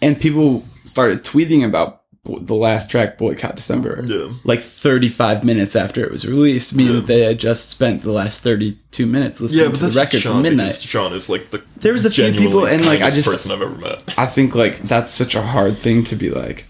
and people started tweeting about bo- the last track boycott december Yeah. like 35 minutes after it was released meaning Yeah. that they had just spent the last 32 minutes listening Yeah, to the record Sean from midnight Sean is like the There was a few people, and, like, I just- person I've ever met. I think like that's such a hard thing to be like.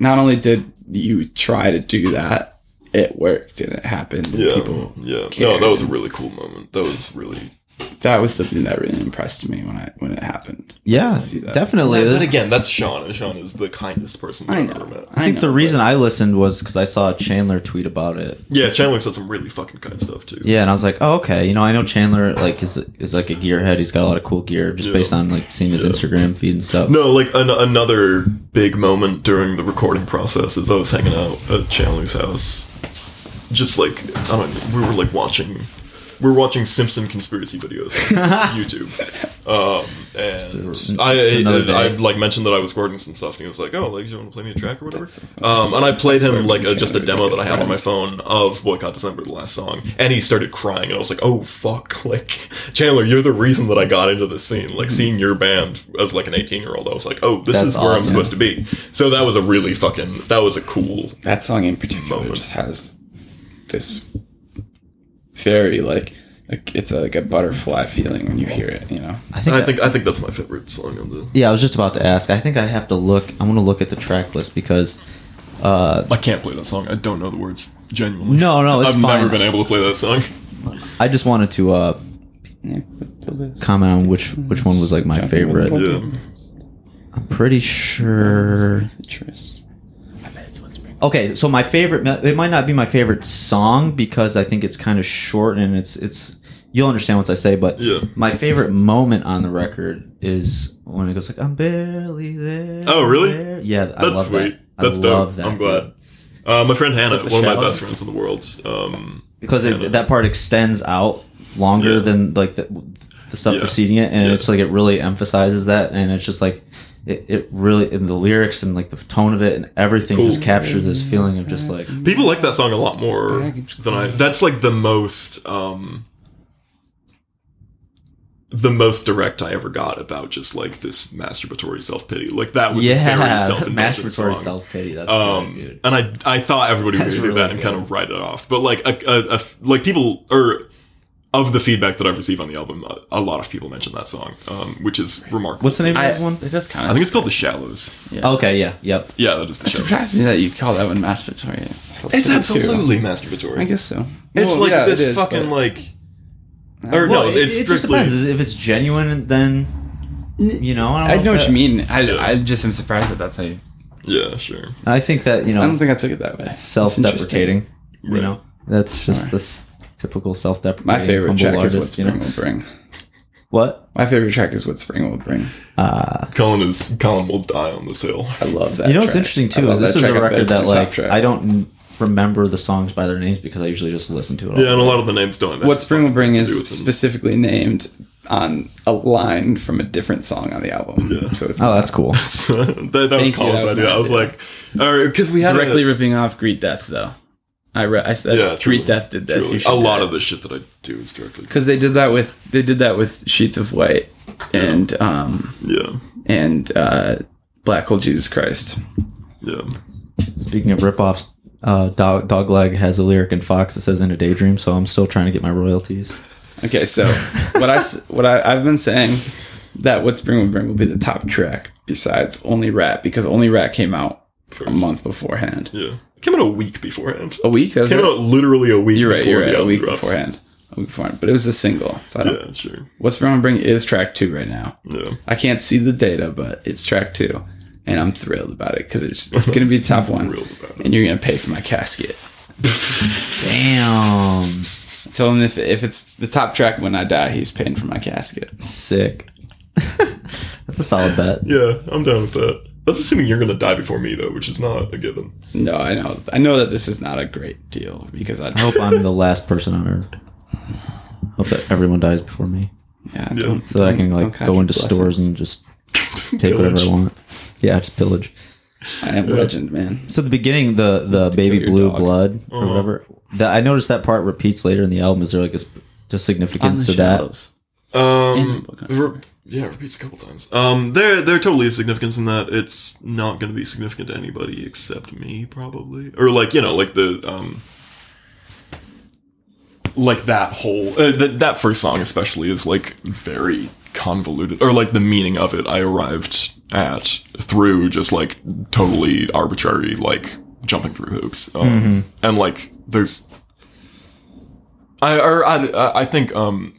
Not only did you try to do that, it worked and it happened. Yeah, people yeah. No, that was a really cool moment. That was really. That was something that really impressed me when I when it happened. yeah, To see that. definitely. But again, that's Sean, and Sean is the kindest person I I've ever know. met. I think know, the but- reason I listened was because I saw Chandler tweet about it. Yeah, Chandler said some really fucking kind stuff too. Yeah, and I was like, oh, okay. You know, I know Chandler like is is like a gearhead. He's got a lot of cool gear just Yeah. based on like seeing his Yeah. Instagram feed and stuff. No, like an- another big moment during the recording process is I was hanging out at Chandler's house, just like I don't know, we were like watching, we were watching Simpson conspiracy videos on YouTube, um, and I, another I, I like mentioned that I was recording some stuff, and he was like, "Oh, like, do you want to play me a track or whatever?" So. Um, and I played That's him like a, just a demo that I had on my phone of Boycott December, the last song, and he started crying, and I was like, "Oh fuck!" Like Chandler, you're the reason that I got into this scene. Like seeing your band as like an 18 year old, I was like, "Oh, this That's is where I'm supposed to be." So that was a really fucking that was a cool. that song in particular Moment. just has this very like like, it's a, like a butterfly feeling when you hear it. You know. I think I think I think that's my favorite song on the. Yeah, I was just about to ask. I think I have to look. I'm gonna look at the track list because uh, I can't play that song. I don't know the words genuinely. No, no, it's I've fine. never been able to play that song. I just wanted to uh, Yeah, put the list. comment on which which one was like my Jumping favorite. Yeah, I'm pretty sure. Citrus. I bet it's what's Okay, so my favorite. It might not be my favorite song because I think it's kind of short and it's it's. You'll understand what I say, but Yeah. my favorite moment on the record is when it goes like, "I'm barely there." Oh, really? there." Yeah, I That's love sweet. that. That's I dope. love that. I'm glad. Uh, my friend Hannah, one of my best friends in the world. Um, because it, that part extends out longer Yeah. than like the, the stuff Yeah. preceding it, and it's like it really emphasizes that, and it's just like it, it really in the lyrics and like the tone of it and everything just captures this feeling of just like people like that song a lot more than I. That's like the most. Um, the most direct I ever got about just like this masturbatory self pity. Like that was a very yeah, self-indulgent masturbatory self pity. That's um, great, dude. and I I thought everybody would That's do really that and kind of write it off, but like a, a, a- like people or of the feedback that I've received on the album, a, a lot of people mention that song, um, which is remarkable. What's the name of that one? it does kind of. I of. think it's called The Shallows. Yeah. Okay, yeah, yep. Yeah, that is The It Shallows. surprised me that you call that one masturbatory. It's absolutely masturbatory. I guess so. It's Well, like yeah, this it is, fucking but- like. Or Well, no, it, it's it just strictly. depends. If it's genuine, then you know. I, I don't know if what that- you mean. I, Yeah. I just am surprised that that's how you. Yeah, sure. I think that you know I don't think I took it that way. Self-deprecating. You Right. know, that's just Alright. this typical self-deprecating. My favorite track artist, is what you spring know? will bring. What? My favorite track is what spring will bring. Uh, Colin is Colin will die on this hill. I love that. you know what's track. interesting too love is this that is a track. I bet record that your top like track. I don't remember the songs by their names because I usually just listen to it. All Yeah, and a lot of the names don't. What Spring Will Bring is specifically named on a line from a different song on the album. Yeah. So it's Oh, that's cool. that, that was Thank you, Colin's that was idea. I was idea. like, or because we had directly a, ripping off Greet Death though. I re- I said yeah, truly, Greet Death did this. You A lot of the shit that I do is directly. because they did that with they did that with Sheets of White and um Yeah, and uh Black Hole Jesus Christ. yeah. Speaking of ripoffs, uh, Dog Dogleg has a lyric in Fox that says "In a Daydream," so I'm still trying to get my royalties. Okay, so what I s- what I, I've been saying that what Spring Will Bring will be the top track besides Only Rat because Only Rat came out a month beforehand. Yeah, it came out a week beforehand. A week. That was Came it? out literally a week. You're right. Before You're the right. A week drops. beforehand. A week beforehand. But it was a single. So I don't, Yeah, sure. What's Spring Will Bring is track two right now. Yeah, I can't see the data, but it's track two, and I'm thrilled about it because it's, it's going to be the top one, thrilled about it. and you're going to pay for my casket. Damn, I told him if if it's the top track when I die, he's paying for my casket. sick. That's a solid bet. yeah. I'm down with that. That's assuming you're gonna die before me though, which is not a given. No, I know, I know that this is not a great deal because I, I hope I'm the last person on Earth. Hope that everyone dies before me, yeah, Yeah. don't- so that I can like go your into stores and just take whatever I want. Yeah, just pillage. I am legend, man. So the beginning, the the baby blue dog. blood or Uh-huh. whatever. That I noticed that part repeats later in the album. Is there like a sp- just significance to that? Shallows. Um, In Book Hunter. re- yeah, it repeats a couple times. Um, there, there totally is significance in that. It's not going to be significant to anybody except me, probably, or like you know, like the um, like that whole uh, that that first song especially is like very convoluted, or like the meaning of it. I arrived at through just like totally arbitrary, like jumping through hoops, um, and like there's. I or I I think um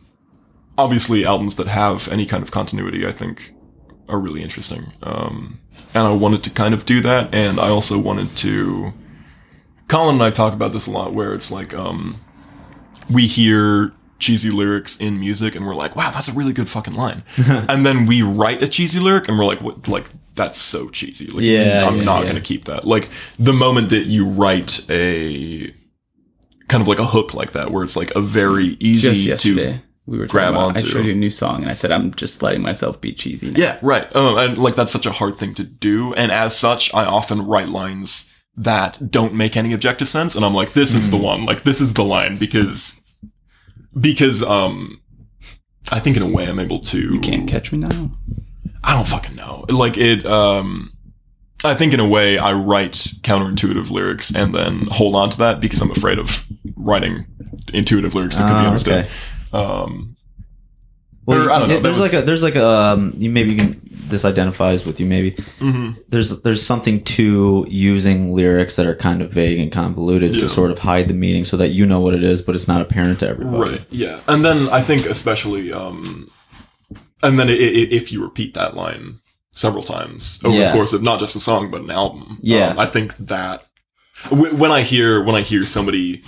obviously albums that have any kind of continuity i think are really interesting. Um, and i wanted to kind of do that and i also wanted to colin and i talk about this a lot where it's like um, we hear cheesy lyrics in music and we're like wow that's a really good fucking line. And then we write a cheesy lyric and we're like what like that's so cheesy. Like Yeah, i'm yeah, not yeah. gonna keep that. Like the moment that you write a kind of like a hook like that where it's like a very easy to we were grab about, I showed you a new song, and I said I'm just letting myself be cheesy. Now. Yeah, right. Um, and like that's such a hard thing to do, and as such, I often write lines that don't make any objective sense, and I'm like, this is the one. Like this is the line because because um, I think in a way I'm able to. you can't catch me now. I don't fucking know. Like it. Um, I think in a way I write counterintuitive lyrics and then hold on to that because I'm afraid of writing intuitive lyrics that could be Ah, understood. okay. Um, Well, Or, I don't know, there's was- like a there's like a um, you maybe you can this identifies with you maybe. mhm. There's there's something to using lyrics that are kind of vague and convoluted Yeah. to sort of hide the meaning so that you know what it is, but it's not apparent to everybody. Right. Yeah. And then I think especially, um, and then i i if you repeat that line several times over Yeah. the course of not just a song but an album. Yeah. Um, I think that w- when I hear when I hear somebody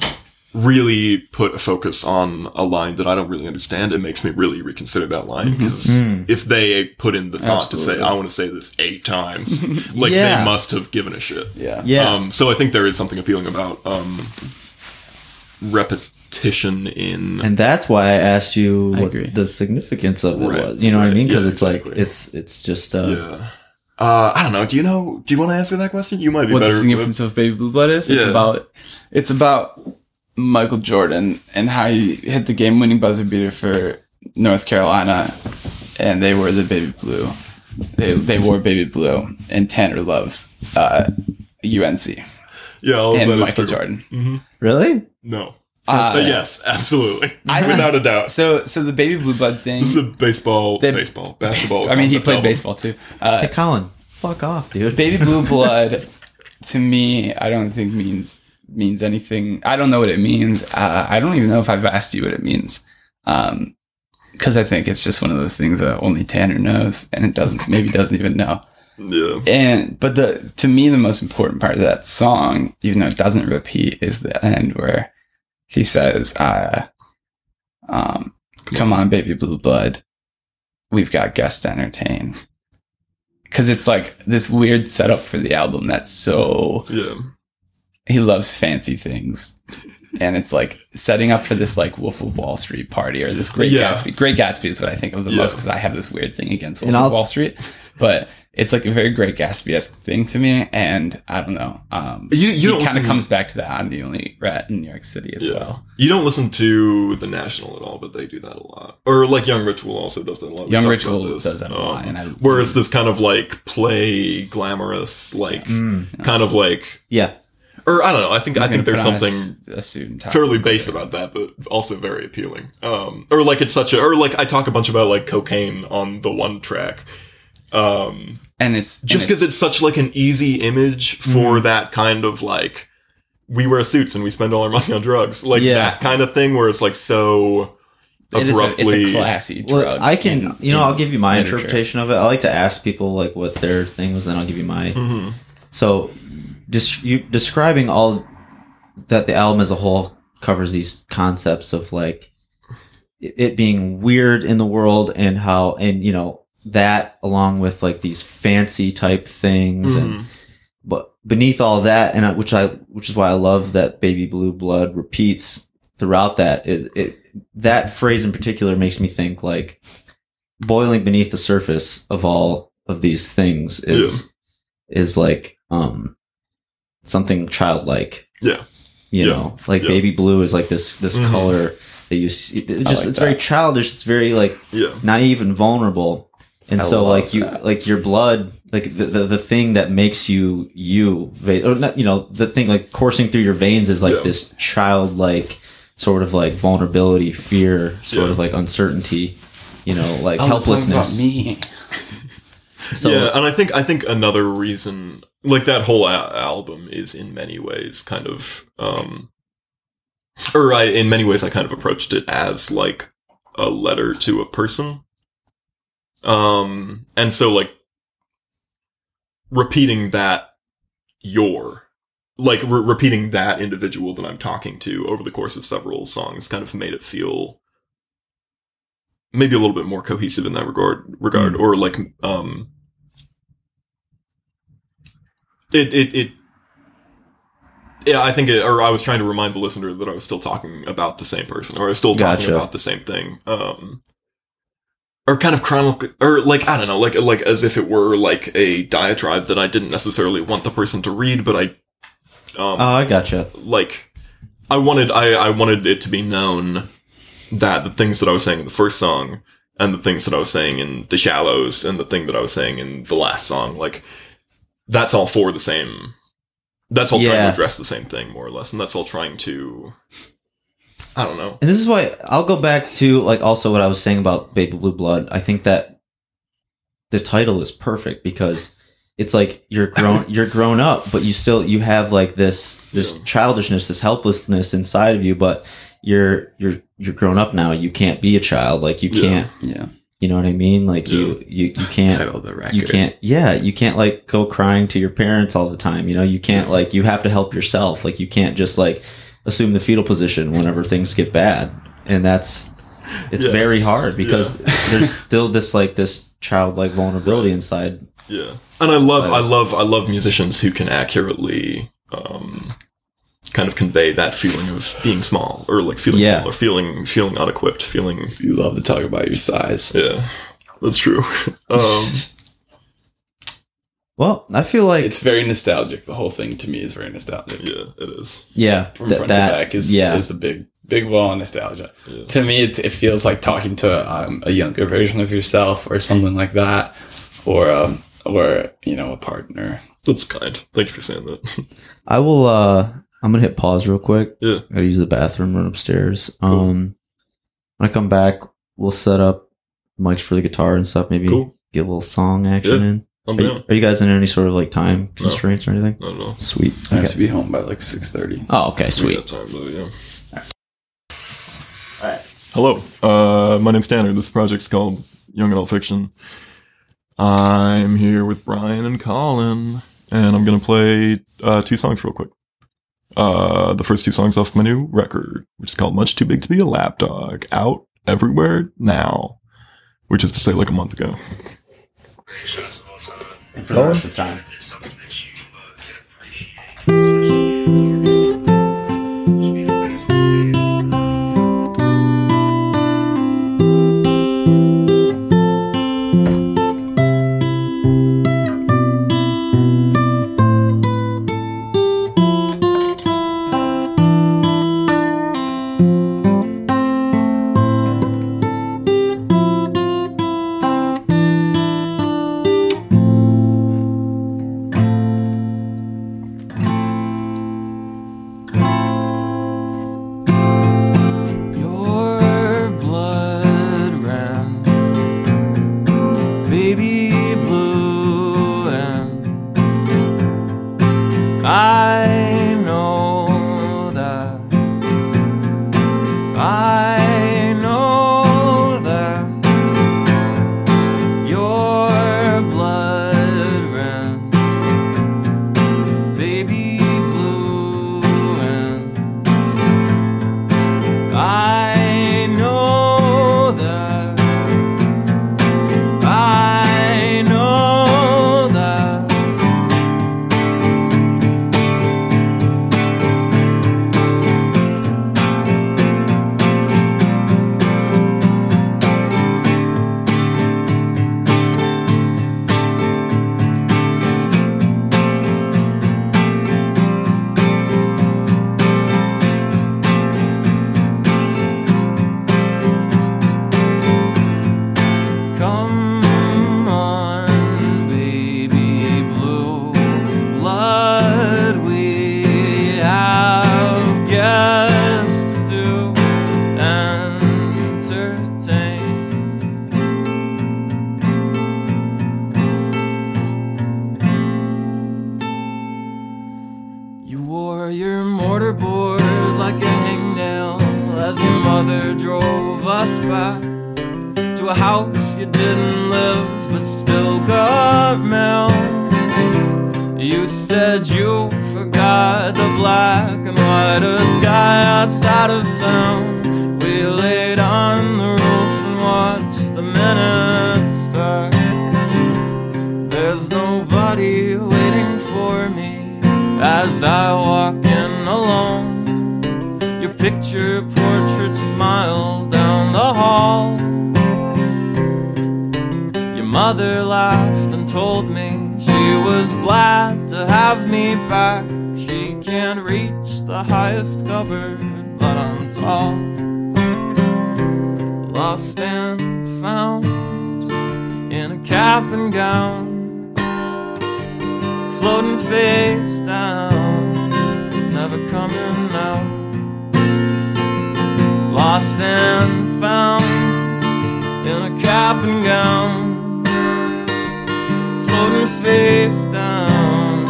really put a focus on a line that I don't really understand, it makes me really reconsider that line because Mm. if they put in the thought to say, "I want to say this eight times," like Yeah. they must have given a shit. Yeah. Yeah. Um, so I think there is something appealing about um, repetition in. and that's why I asked you I what agree. the significance of it Right, was. You know what I mean? Because yeah, it's like it's it's just uh, yeah. Uh, I don't know. Do you know? Do you want to answer that question? You might be what the better. significance of Baby Blue Blood is. It's Yeah. about it's about Michael Jordan and how he hit the game winning buzzer beater for North Carolina and they were the baby blue. They they wore baby blue and Tanner loves uh, UNC yeah, all of and is Michael true. Jordan. really. No. Uh, so yes, absolutely, I- without a doubt. So so the baby blue blood thing This is a baseball, They- baseball, basketball. I mean he played album. baseball too. Uh, Hey, Colin, fuck off, dude. baby blue blood to me i don't think means means anything. I don't know what it means. Uh, i don't even know if i've asked you what it means. Um because i think it's just one of those things that only tanner knows and it doesn't maybe doesn't even know. Yeah, and but the to me the most important part of that song even though it doesn't repeat is the end where he says uh um come on. baby blue blood. We've got guests to entertain. Because it's like this weird setup for the album that's so yeah, he loves fancy things and it's like setting up for this like wolf of wall street party or this great Yeah. gatsby great gatsby is what i think of the Yeah. most because i have this weird thing against wolf And of I'll- wall street but it's like a very great gatsby-esque thing to me and i don't know um You- you he kind of comes back to that i'm the only rat in new york city as yeah. well You don't listen to the National at all, but they do that a lot. Or like Young Ritual also does that a lot. We Young Ritual does that a lot, Um, and I- where it's this kind of like play glamorous, like Mm, kind of like, yeah. Or I don't know. I think I think there's put on a something s- a, suit and tie. fairly base about that, but also very appealing. Um, or like it's such a, or like I talk a bunch about like cocaine on the one track. Um, and it's just because it's such like an easy image for Mm-hmm. that kind of like we wear suits and we spend all our money on drugs, like Yeah. that kind of thing, where it's like so it is a, abruptly. it's a classy drug Well, I can, in- you know, in I'll give you my literature. interpretation of it. I like to ask people like what their thing was, then I'll give you my. Mhm. So, just you describing all that the album as a whole covers these concepts of like it it being weird in the world and how and you know that along with like these fancy type things and Mhm. but beneath all that and I- which i which is why i love that baby blue blood repeats throughout that is it that phrase in particular makes me think like boiling beneath the surface of all of these things is is like um something childlike Yeah. you Yeah. know like Yeah. baby blue is like this this Mhm. color that you see it just like it's very childish it's very like Yeah. naive and vulnerable and I so like you that. like your blood like the, the the thing that makes you you or not you know the thing like coursing through your veins is like Yeah. this childlike sort of like vulnerability fear sort Yeah. of like uncertainty you know like Oh, helplessness about me. So yeah, and I think I think another reason, like that whole a- album, is in many ways kind of, um, or I in many ways I kind of approached it as like a letter to a person, um, and so like repeating that your like re- repeating that individual that I'm talking to over the course of several songs kind of made it feel maybe a little bit more cohesive in that regard regard or like um it it it yeah i think it, or i was trying to remind the listener that i was still talking about the same person or i was still talking Gotcha. about the same thing um or kind of chronicle or like i don't know like like as if it were like a diatribe that i didn't necessarily want the person to read but i um oh i gotcha like I wanted I, I wanted it to be known that the things that I was saying in the first song and the things that I was saying in the shallows and the thing that I was saying in the last song, like that's all for the same that's all trying to address the same thing more or less, and that's all trying to I don't know. And this is why I'll go back to like also what I was saying about Baby Blue Blood. I think that the title is perfect because it's like you're grown you're grown up, but you still you have like this this Yeah. childishness, this helplessness inside of you, but you're you're you're grown up now. You can't be a child. Like you can't Yeah. You know what I mean? Like you, you, you can't, Title the record. you can't, yeah, you can't like go crying to your parents all the time. You know, you can't like, you have to help yourself. Like you can't just like assume the fetal position whenever things get bad. And that's, it's Yeah. very hard because there's still this like this childlike vulnerability inside. Yeah, and I love, I love, I love musicians who can accurately, um, kind of convey that feeling of being small or like feeling Yeah. small or feeling feeling unequipped, feeling. You love to talk about your size. Yeah, that's true. um, Well, I feel like, It's very nostalgic. The whole thing to me is very nostalgic. yeah, it is. yeah, From th- front that, to back is yeah, is a big big wall of nostalgia. Yeah. To me, it, it feels like talking to um, a younger version of yourself or something like that, or um, or you know a partner. That's kind. Thank you for saying that. I will, uh, I'm gonna hit pause real quick. yeah, I gotta use the bathroom, run upstairs. Um, when I come back, we'll set up mics for the guitar and stuff. Maybe cool. get a little song action Yeah. in. I'm Are you, down. are you guys in any sort of like time constraints or anything? I don't know. Sweet. I have to be home by like six thirty. Oh, okay, sweet. got time though, yeah. All right. Hello, uh, my name's Tanner. This project's called Young Adult Fiction. I'm here with Brian and Colin, and I'm gonna play uh, two songs real quick. Uh, the first two songs off my new record, which is called "Much Too Big to Be a Lapdog," out everywhere now, which is to say, like a month ago. For the rest of time. As I walk in alone. Your picture portrait smile down the hall. Your mother laughed and told me she was glad to have me back. She can't reach the highest cupboard, but I'm tall. Lost and found in a cap and gown, floating face down, never coming out. Lost and found in a cap and gown, floating face down.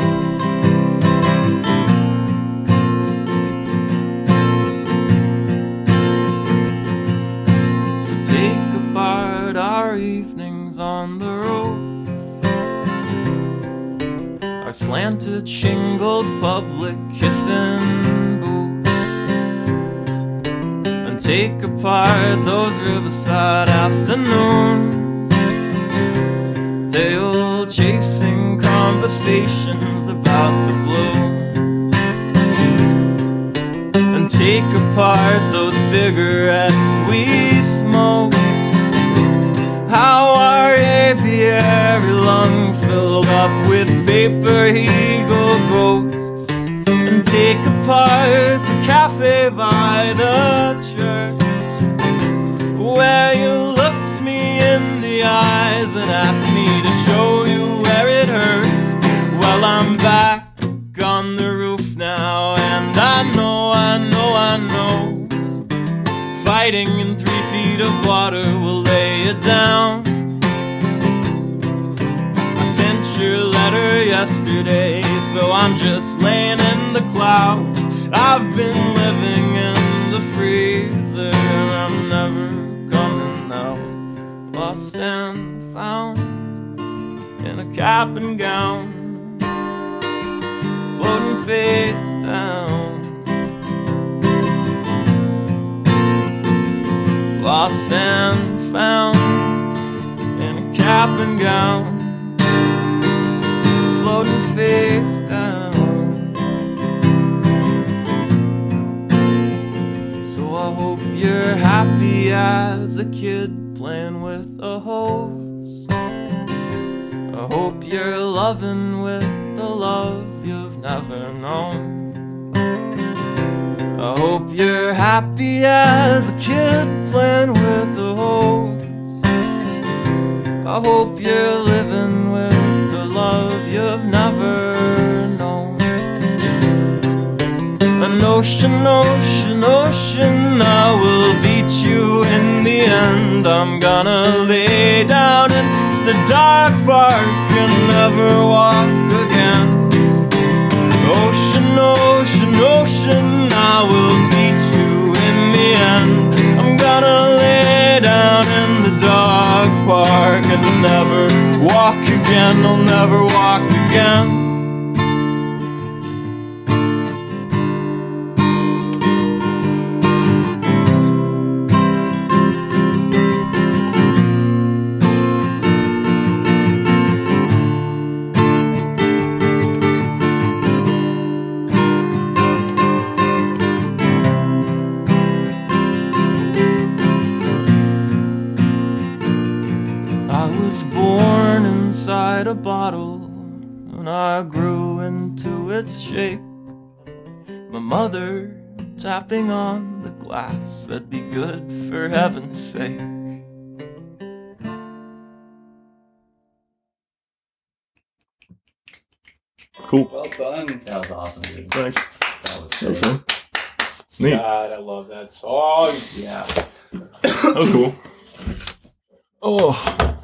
So take apart our our slanted, shingled public kissing booth. And take apart those riverside afternoons. Tail chasing conversations about the blue. And take apart those cigarettes we smoke. How our aviary lungs filled up vapor eagle ghosts And take apart the cafe by the church Where you looked me in the eyes and asked me to show you where it hurts. Well, I'm back on the roof now And I know, I know, I know. Fighting in three feet of water will lay it down. Letter yesterday, so I'm just laying in the clouds. I've been living in the freezer, and I'm never coming out. Lost and found in a cap and gown, floating face down. lost and found in a cap and gown, a kid playing with a hose. I hope you're loving with the love you've never known. I hope you're happy as a kid playing with a hose. I hope you're living with the love you've never ocean, ocean, ocean, I will beat you in the end. I'm gonna lay down in the dark park and never walk again. Ocean, ocean, ocean, I will beat you in the end. I'm gonna lay down in the dog park and never walk again. I'll never walk again. Tapping on the glass That'd Be good for heaven's sake. Cool. Well done. That was awesome, dude. Thanks. That was That was fun. Neat. God, I love that song. Yeah. That was cool. Oh.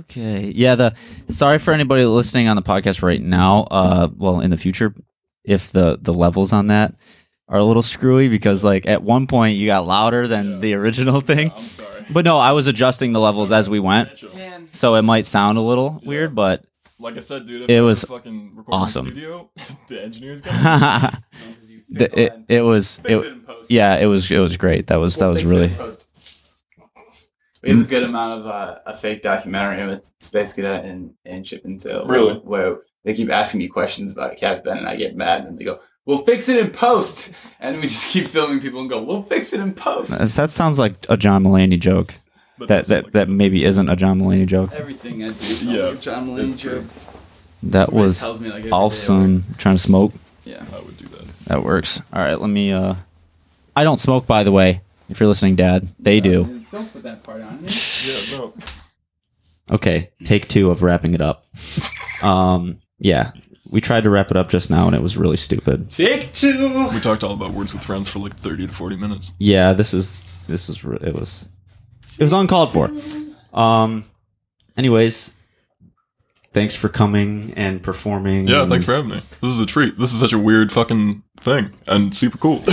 Okay. Yeah. The sorry for anybody listening on the podcast right now. Uh, well, in the future, if the the levels on that are a little screwy because like at one point you got louder than Yeah. the original thing. I'm sorry. But no, I was adjusting the levels as we went, so it might sound a little Yeah. weird, but Like I said, dude, if It was fucking record awesome. The studio, the engineers got the, it it was it, it yeah it was it was great. That was that We'll was really. We have a good amount of uh, a fake documentary with Space Cadet and, and Chip and Dale. Really? Where they keep asking me questions about Casben and I get mad and they go, We'll fix it in post. And we just keep filming people and go, We'll fix it in post. that that sounds like a John Mulaney joke. but That that like- that maybe isn't a John Mulaney joke. Everything I do sounds Yeah, like a John Mulaney it's joke. That Somebody was tells me, like, awesome. Trying to smoke. Yeah. I would do that. That works. All right, let me. uh I don't smoke, by the way. If you're listening, Dad, they do. Don't put that part on. Yeah, no. Okay, take two of wrapping it up. Um, yeah, we tried to wrap it up just now, and it was really stupid. Take two. We talked all about words with friends for like 30 to 40 minutes. Yeah, this is this is re- it was it was uncalled for. Um, anyways, thanks for coming and performing. Yeah, and- thanks for having me. This is a treat. This is such a weird fucking thing and super cool.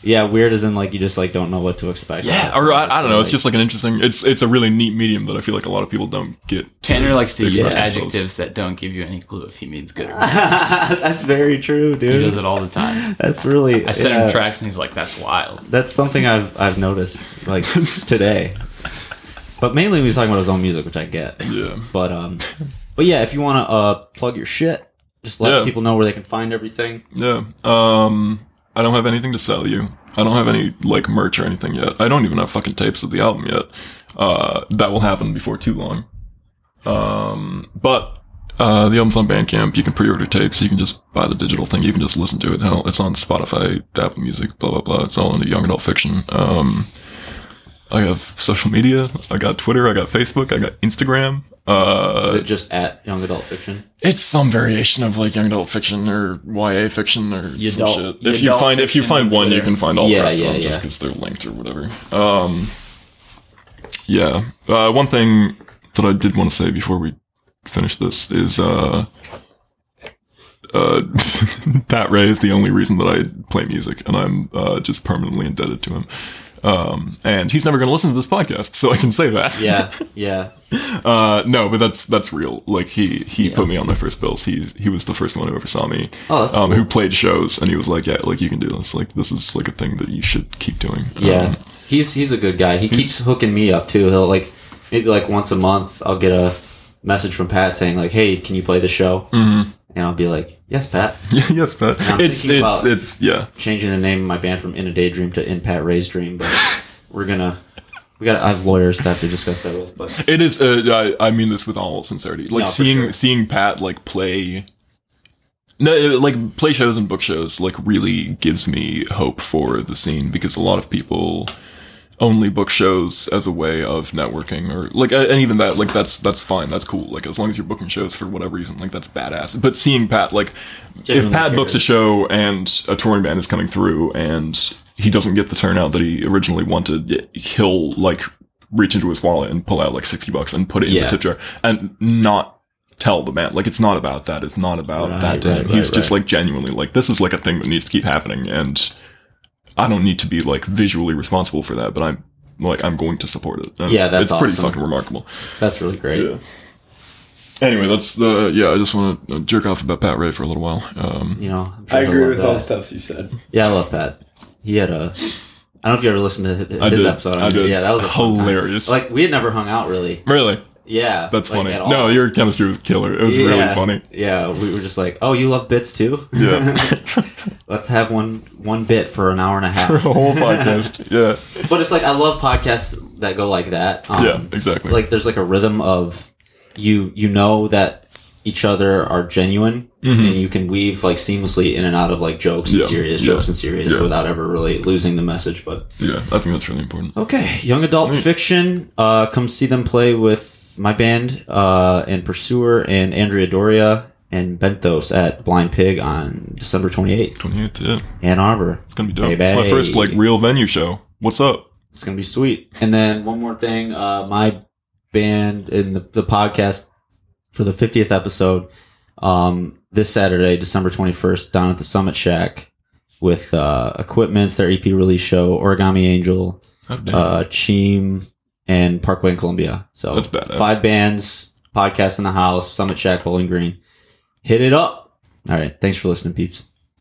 Yeah, weird as in like you just like don't know what to expect. yeah, or I, I don't know. It's just like an interesting. It's it's a really neat medium that I feel like a lot of people don't get. to Tanner likes to use themselves. adjectives that don't give you any clue if he means good or bad. that's very true, dude. He does it all the time. That's really. I sent yeah. him tracks and he's like, "That's wild." That's something I've I've noticed like today. But mainly he was talking about his own music, which I get. Yeah. But um, but yeah, if you want to uh plug your shit, just let Yeah. people know where they can find everything. Yeah. Um, I don't have anything to sell you. I don't have any like merch or anything yet. I don't even have fucking tapes of the album yet. Uh, that will happen before too long. Um, but uh, the album's on Bandcamp. You can pre-order tapes. You can just buy the digital thing. You can just listen to it. Hell, it's on Spotify, Apple Music, blah blah blah. It's all under young adult fiction. Um, I have social media. I got Twitter. I got Facebook. I got Instagram. Uh, Is it just at Young Adult Fiction? it's some variation of like young adult fiction or YA fiction or some shit. If you find if you find one, you can find all Yeah, the rest yeah, of them just because they're linked or whatever. Um, yeah. Uh, one thing that I did want to say before we finish this is uh, uh, Pat Ray is the only reason that I play music, and I'm uh, just permanently indebted to him. Um, and he's never going to listen to this podcast, so I can say that. Yeah, yeah. Uh, no, but that's that's real. Like he he put me on my first bills. He he was the first one who ever saw me. Oh, that's um, cool. who played shows, and he was like, yeah, like you can do this. Like this is like a thing that you should keep doing. Yeah, Um, he's he's a good guy. He keeps hooking me up too. He'll like maybe like once a month I'll get a message from Pat saying like, "Hey, can you play the show?" Mm-hmm. And I'll be like, "Yes, Pat." yes, Pat. It's it's it's yeah. Changing the name of my band from In a Daydream to In Pat Ray's Dream, but we're gonna we got I have lawyers to have to discuss that with. But It is. Uh, I, I mean this with all sincerity. Like No, seeing sure. seeing Pat like play. No, like play shows and book shows like really gives me hope for the scene because a lot of people only book shows as a way of networking or like and even that like that's that's fine that's cool like as long as you're booking shows for whatever reason like that's badass. But seeing Pat like if Pat books a show and a touring band is coming through and he doesn't get the turnout that he originally wanted he'll like reach into his wallet and pull out like 60 bucks and put it in Yeah. the tip jar and not tell the man like it's not about that it's not about Right, that right, he's just like genuinely like this is like a thing that needs to keep happening and I don't need to be like visually responsible for that, but I'm like I'm going to support it. And Yeah, it's, that's it's pretty fucking remarkable. that's really great. Yeah. Anyway, that's the yeah. I just want to jerk off about Pat Ray for a little while. Um, You know, I'm sure I agree love with all the that. stuff you said. Yeah, I love Pat. He had a. I don't know if you ever listened to his, I his did. episode. I did. Yeah, that was a fun time. Hilarious. Like we had never hung out really. really, Yeah, that's like, funny. No, your chemistry was killer. It was Yeah. really funny. Yeah, we were just like, oh, you love bits too. Yeah, Let's have one one bit for an hour and a the half. whole podcast. Yeah, but it's like I love podcasts that go like that. Um, yeah, exactly. Like there's like a rhythm of you you know that each other are genuine and you can weave like seamlessly in and out of like jokes and Mm-hmm. Yeah, serious yeah, jokes and serious yeah. without ever really losing the message. But yeah, I think that's really important. Okay, young adult fiction. Uh, come see them play with my band uh, and Pursuer and Andrea Doria and Benthos at Blind Pig on December twenty eighth, Twenty eighth. Yeah, Ann Arbor. it's gonna be dope. Baby. It's my first like real venue show. What's up? It's gonna be sweet. And then one more thing, uh, my band in the, the podcast for the fiftieth episode, um, this Saturday, December twenty first, down at the Summit Shack with uh, equipments, their EP release show, Origami Angel, Oh, uh, Cheem, and Parkway in Columbia. So That's badass. Five bands, podcast in the house, Summit Shack, Bowling Green. Hit it up. All right. Thanks for listening, peeps.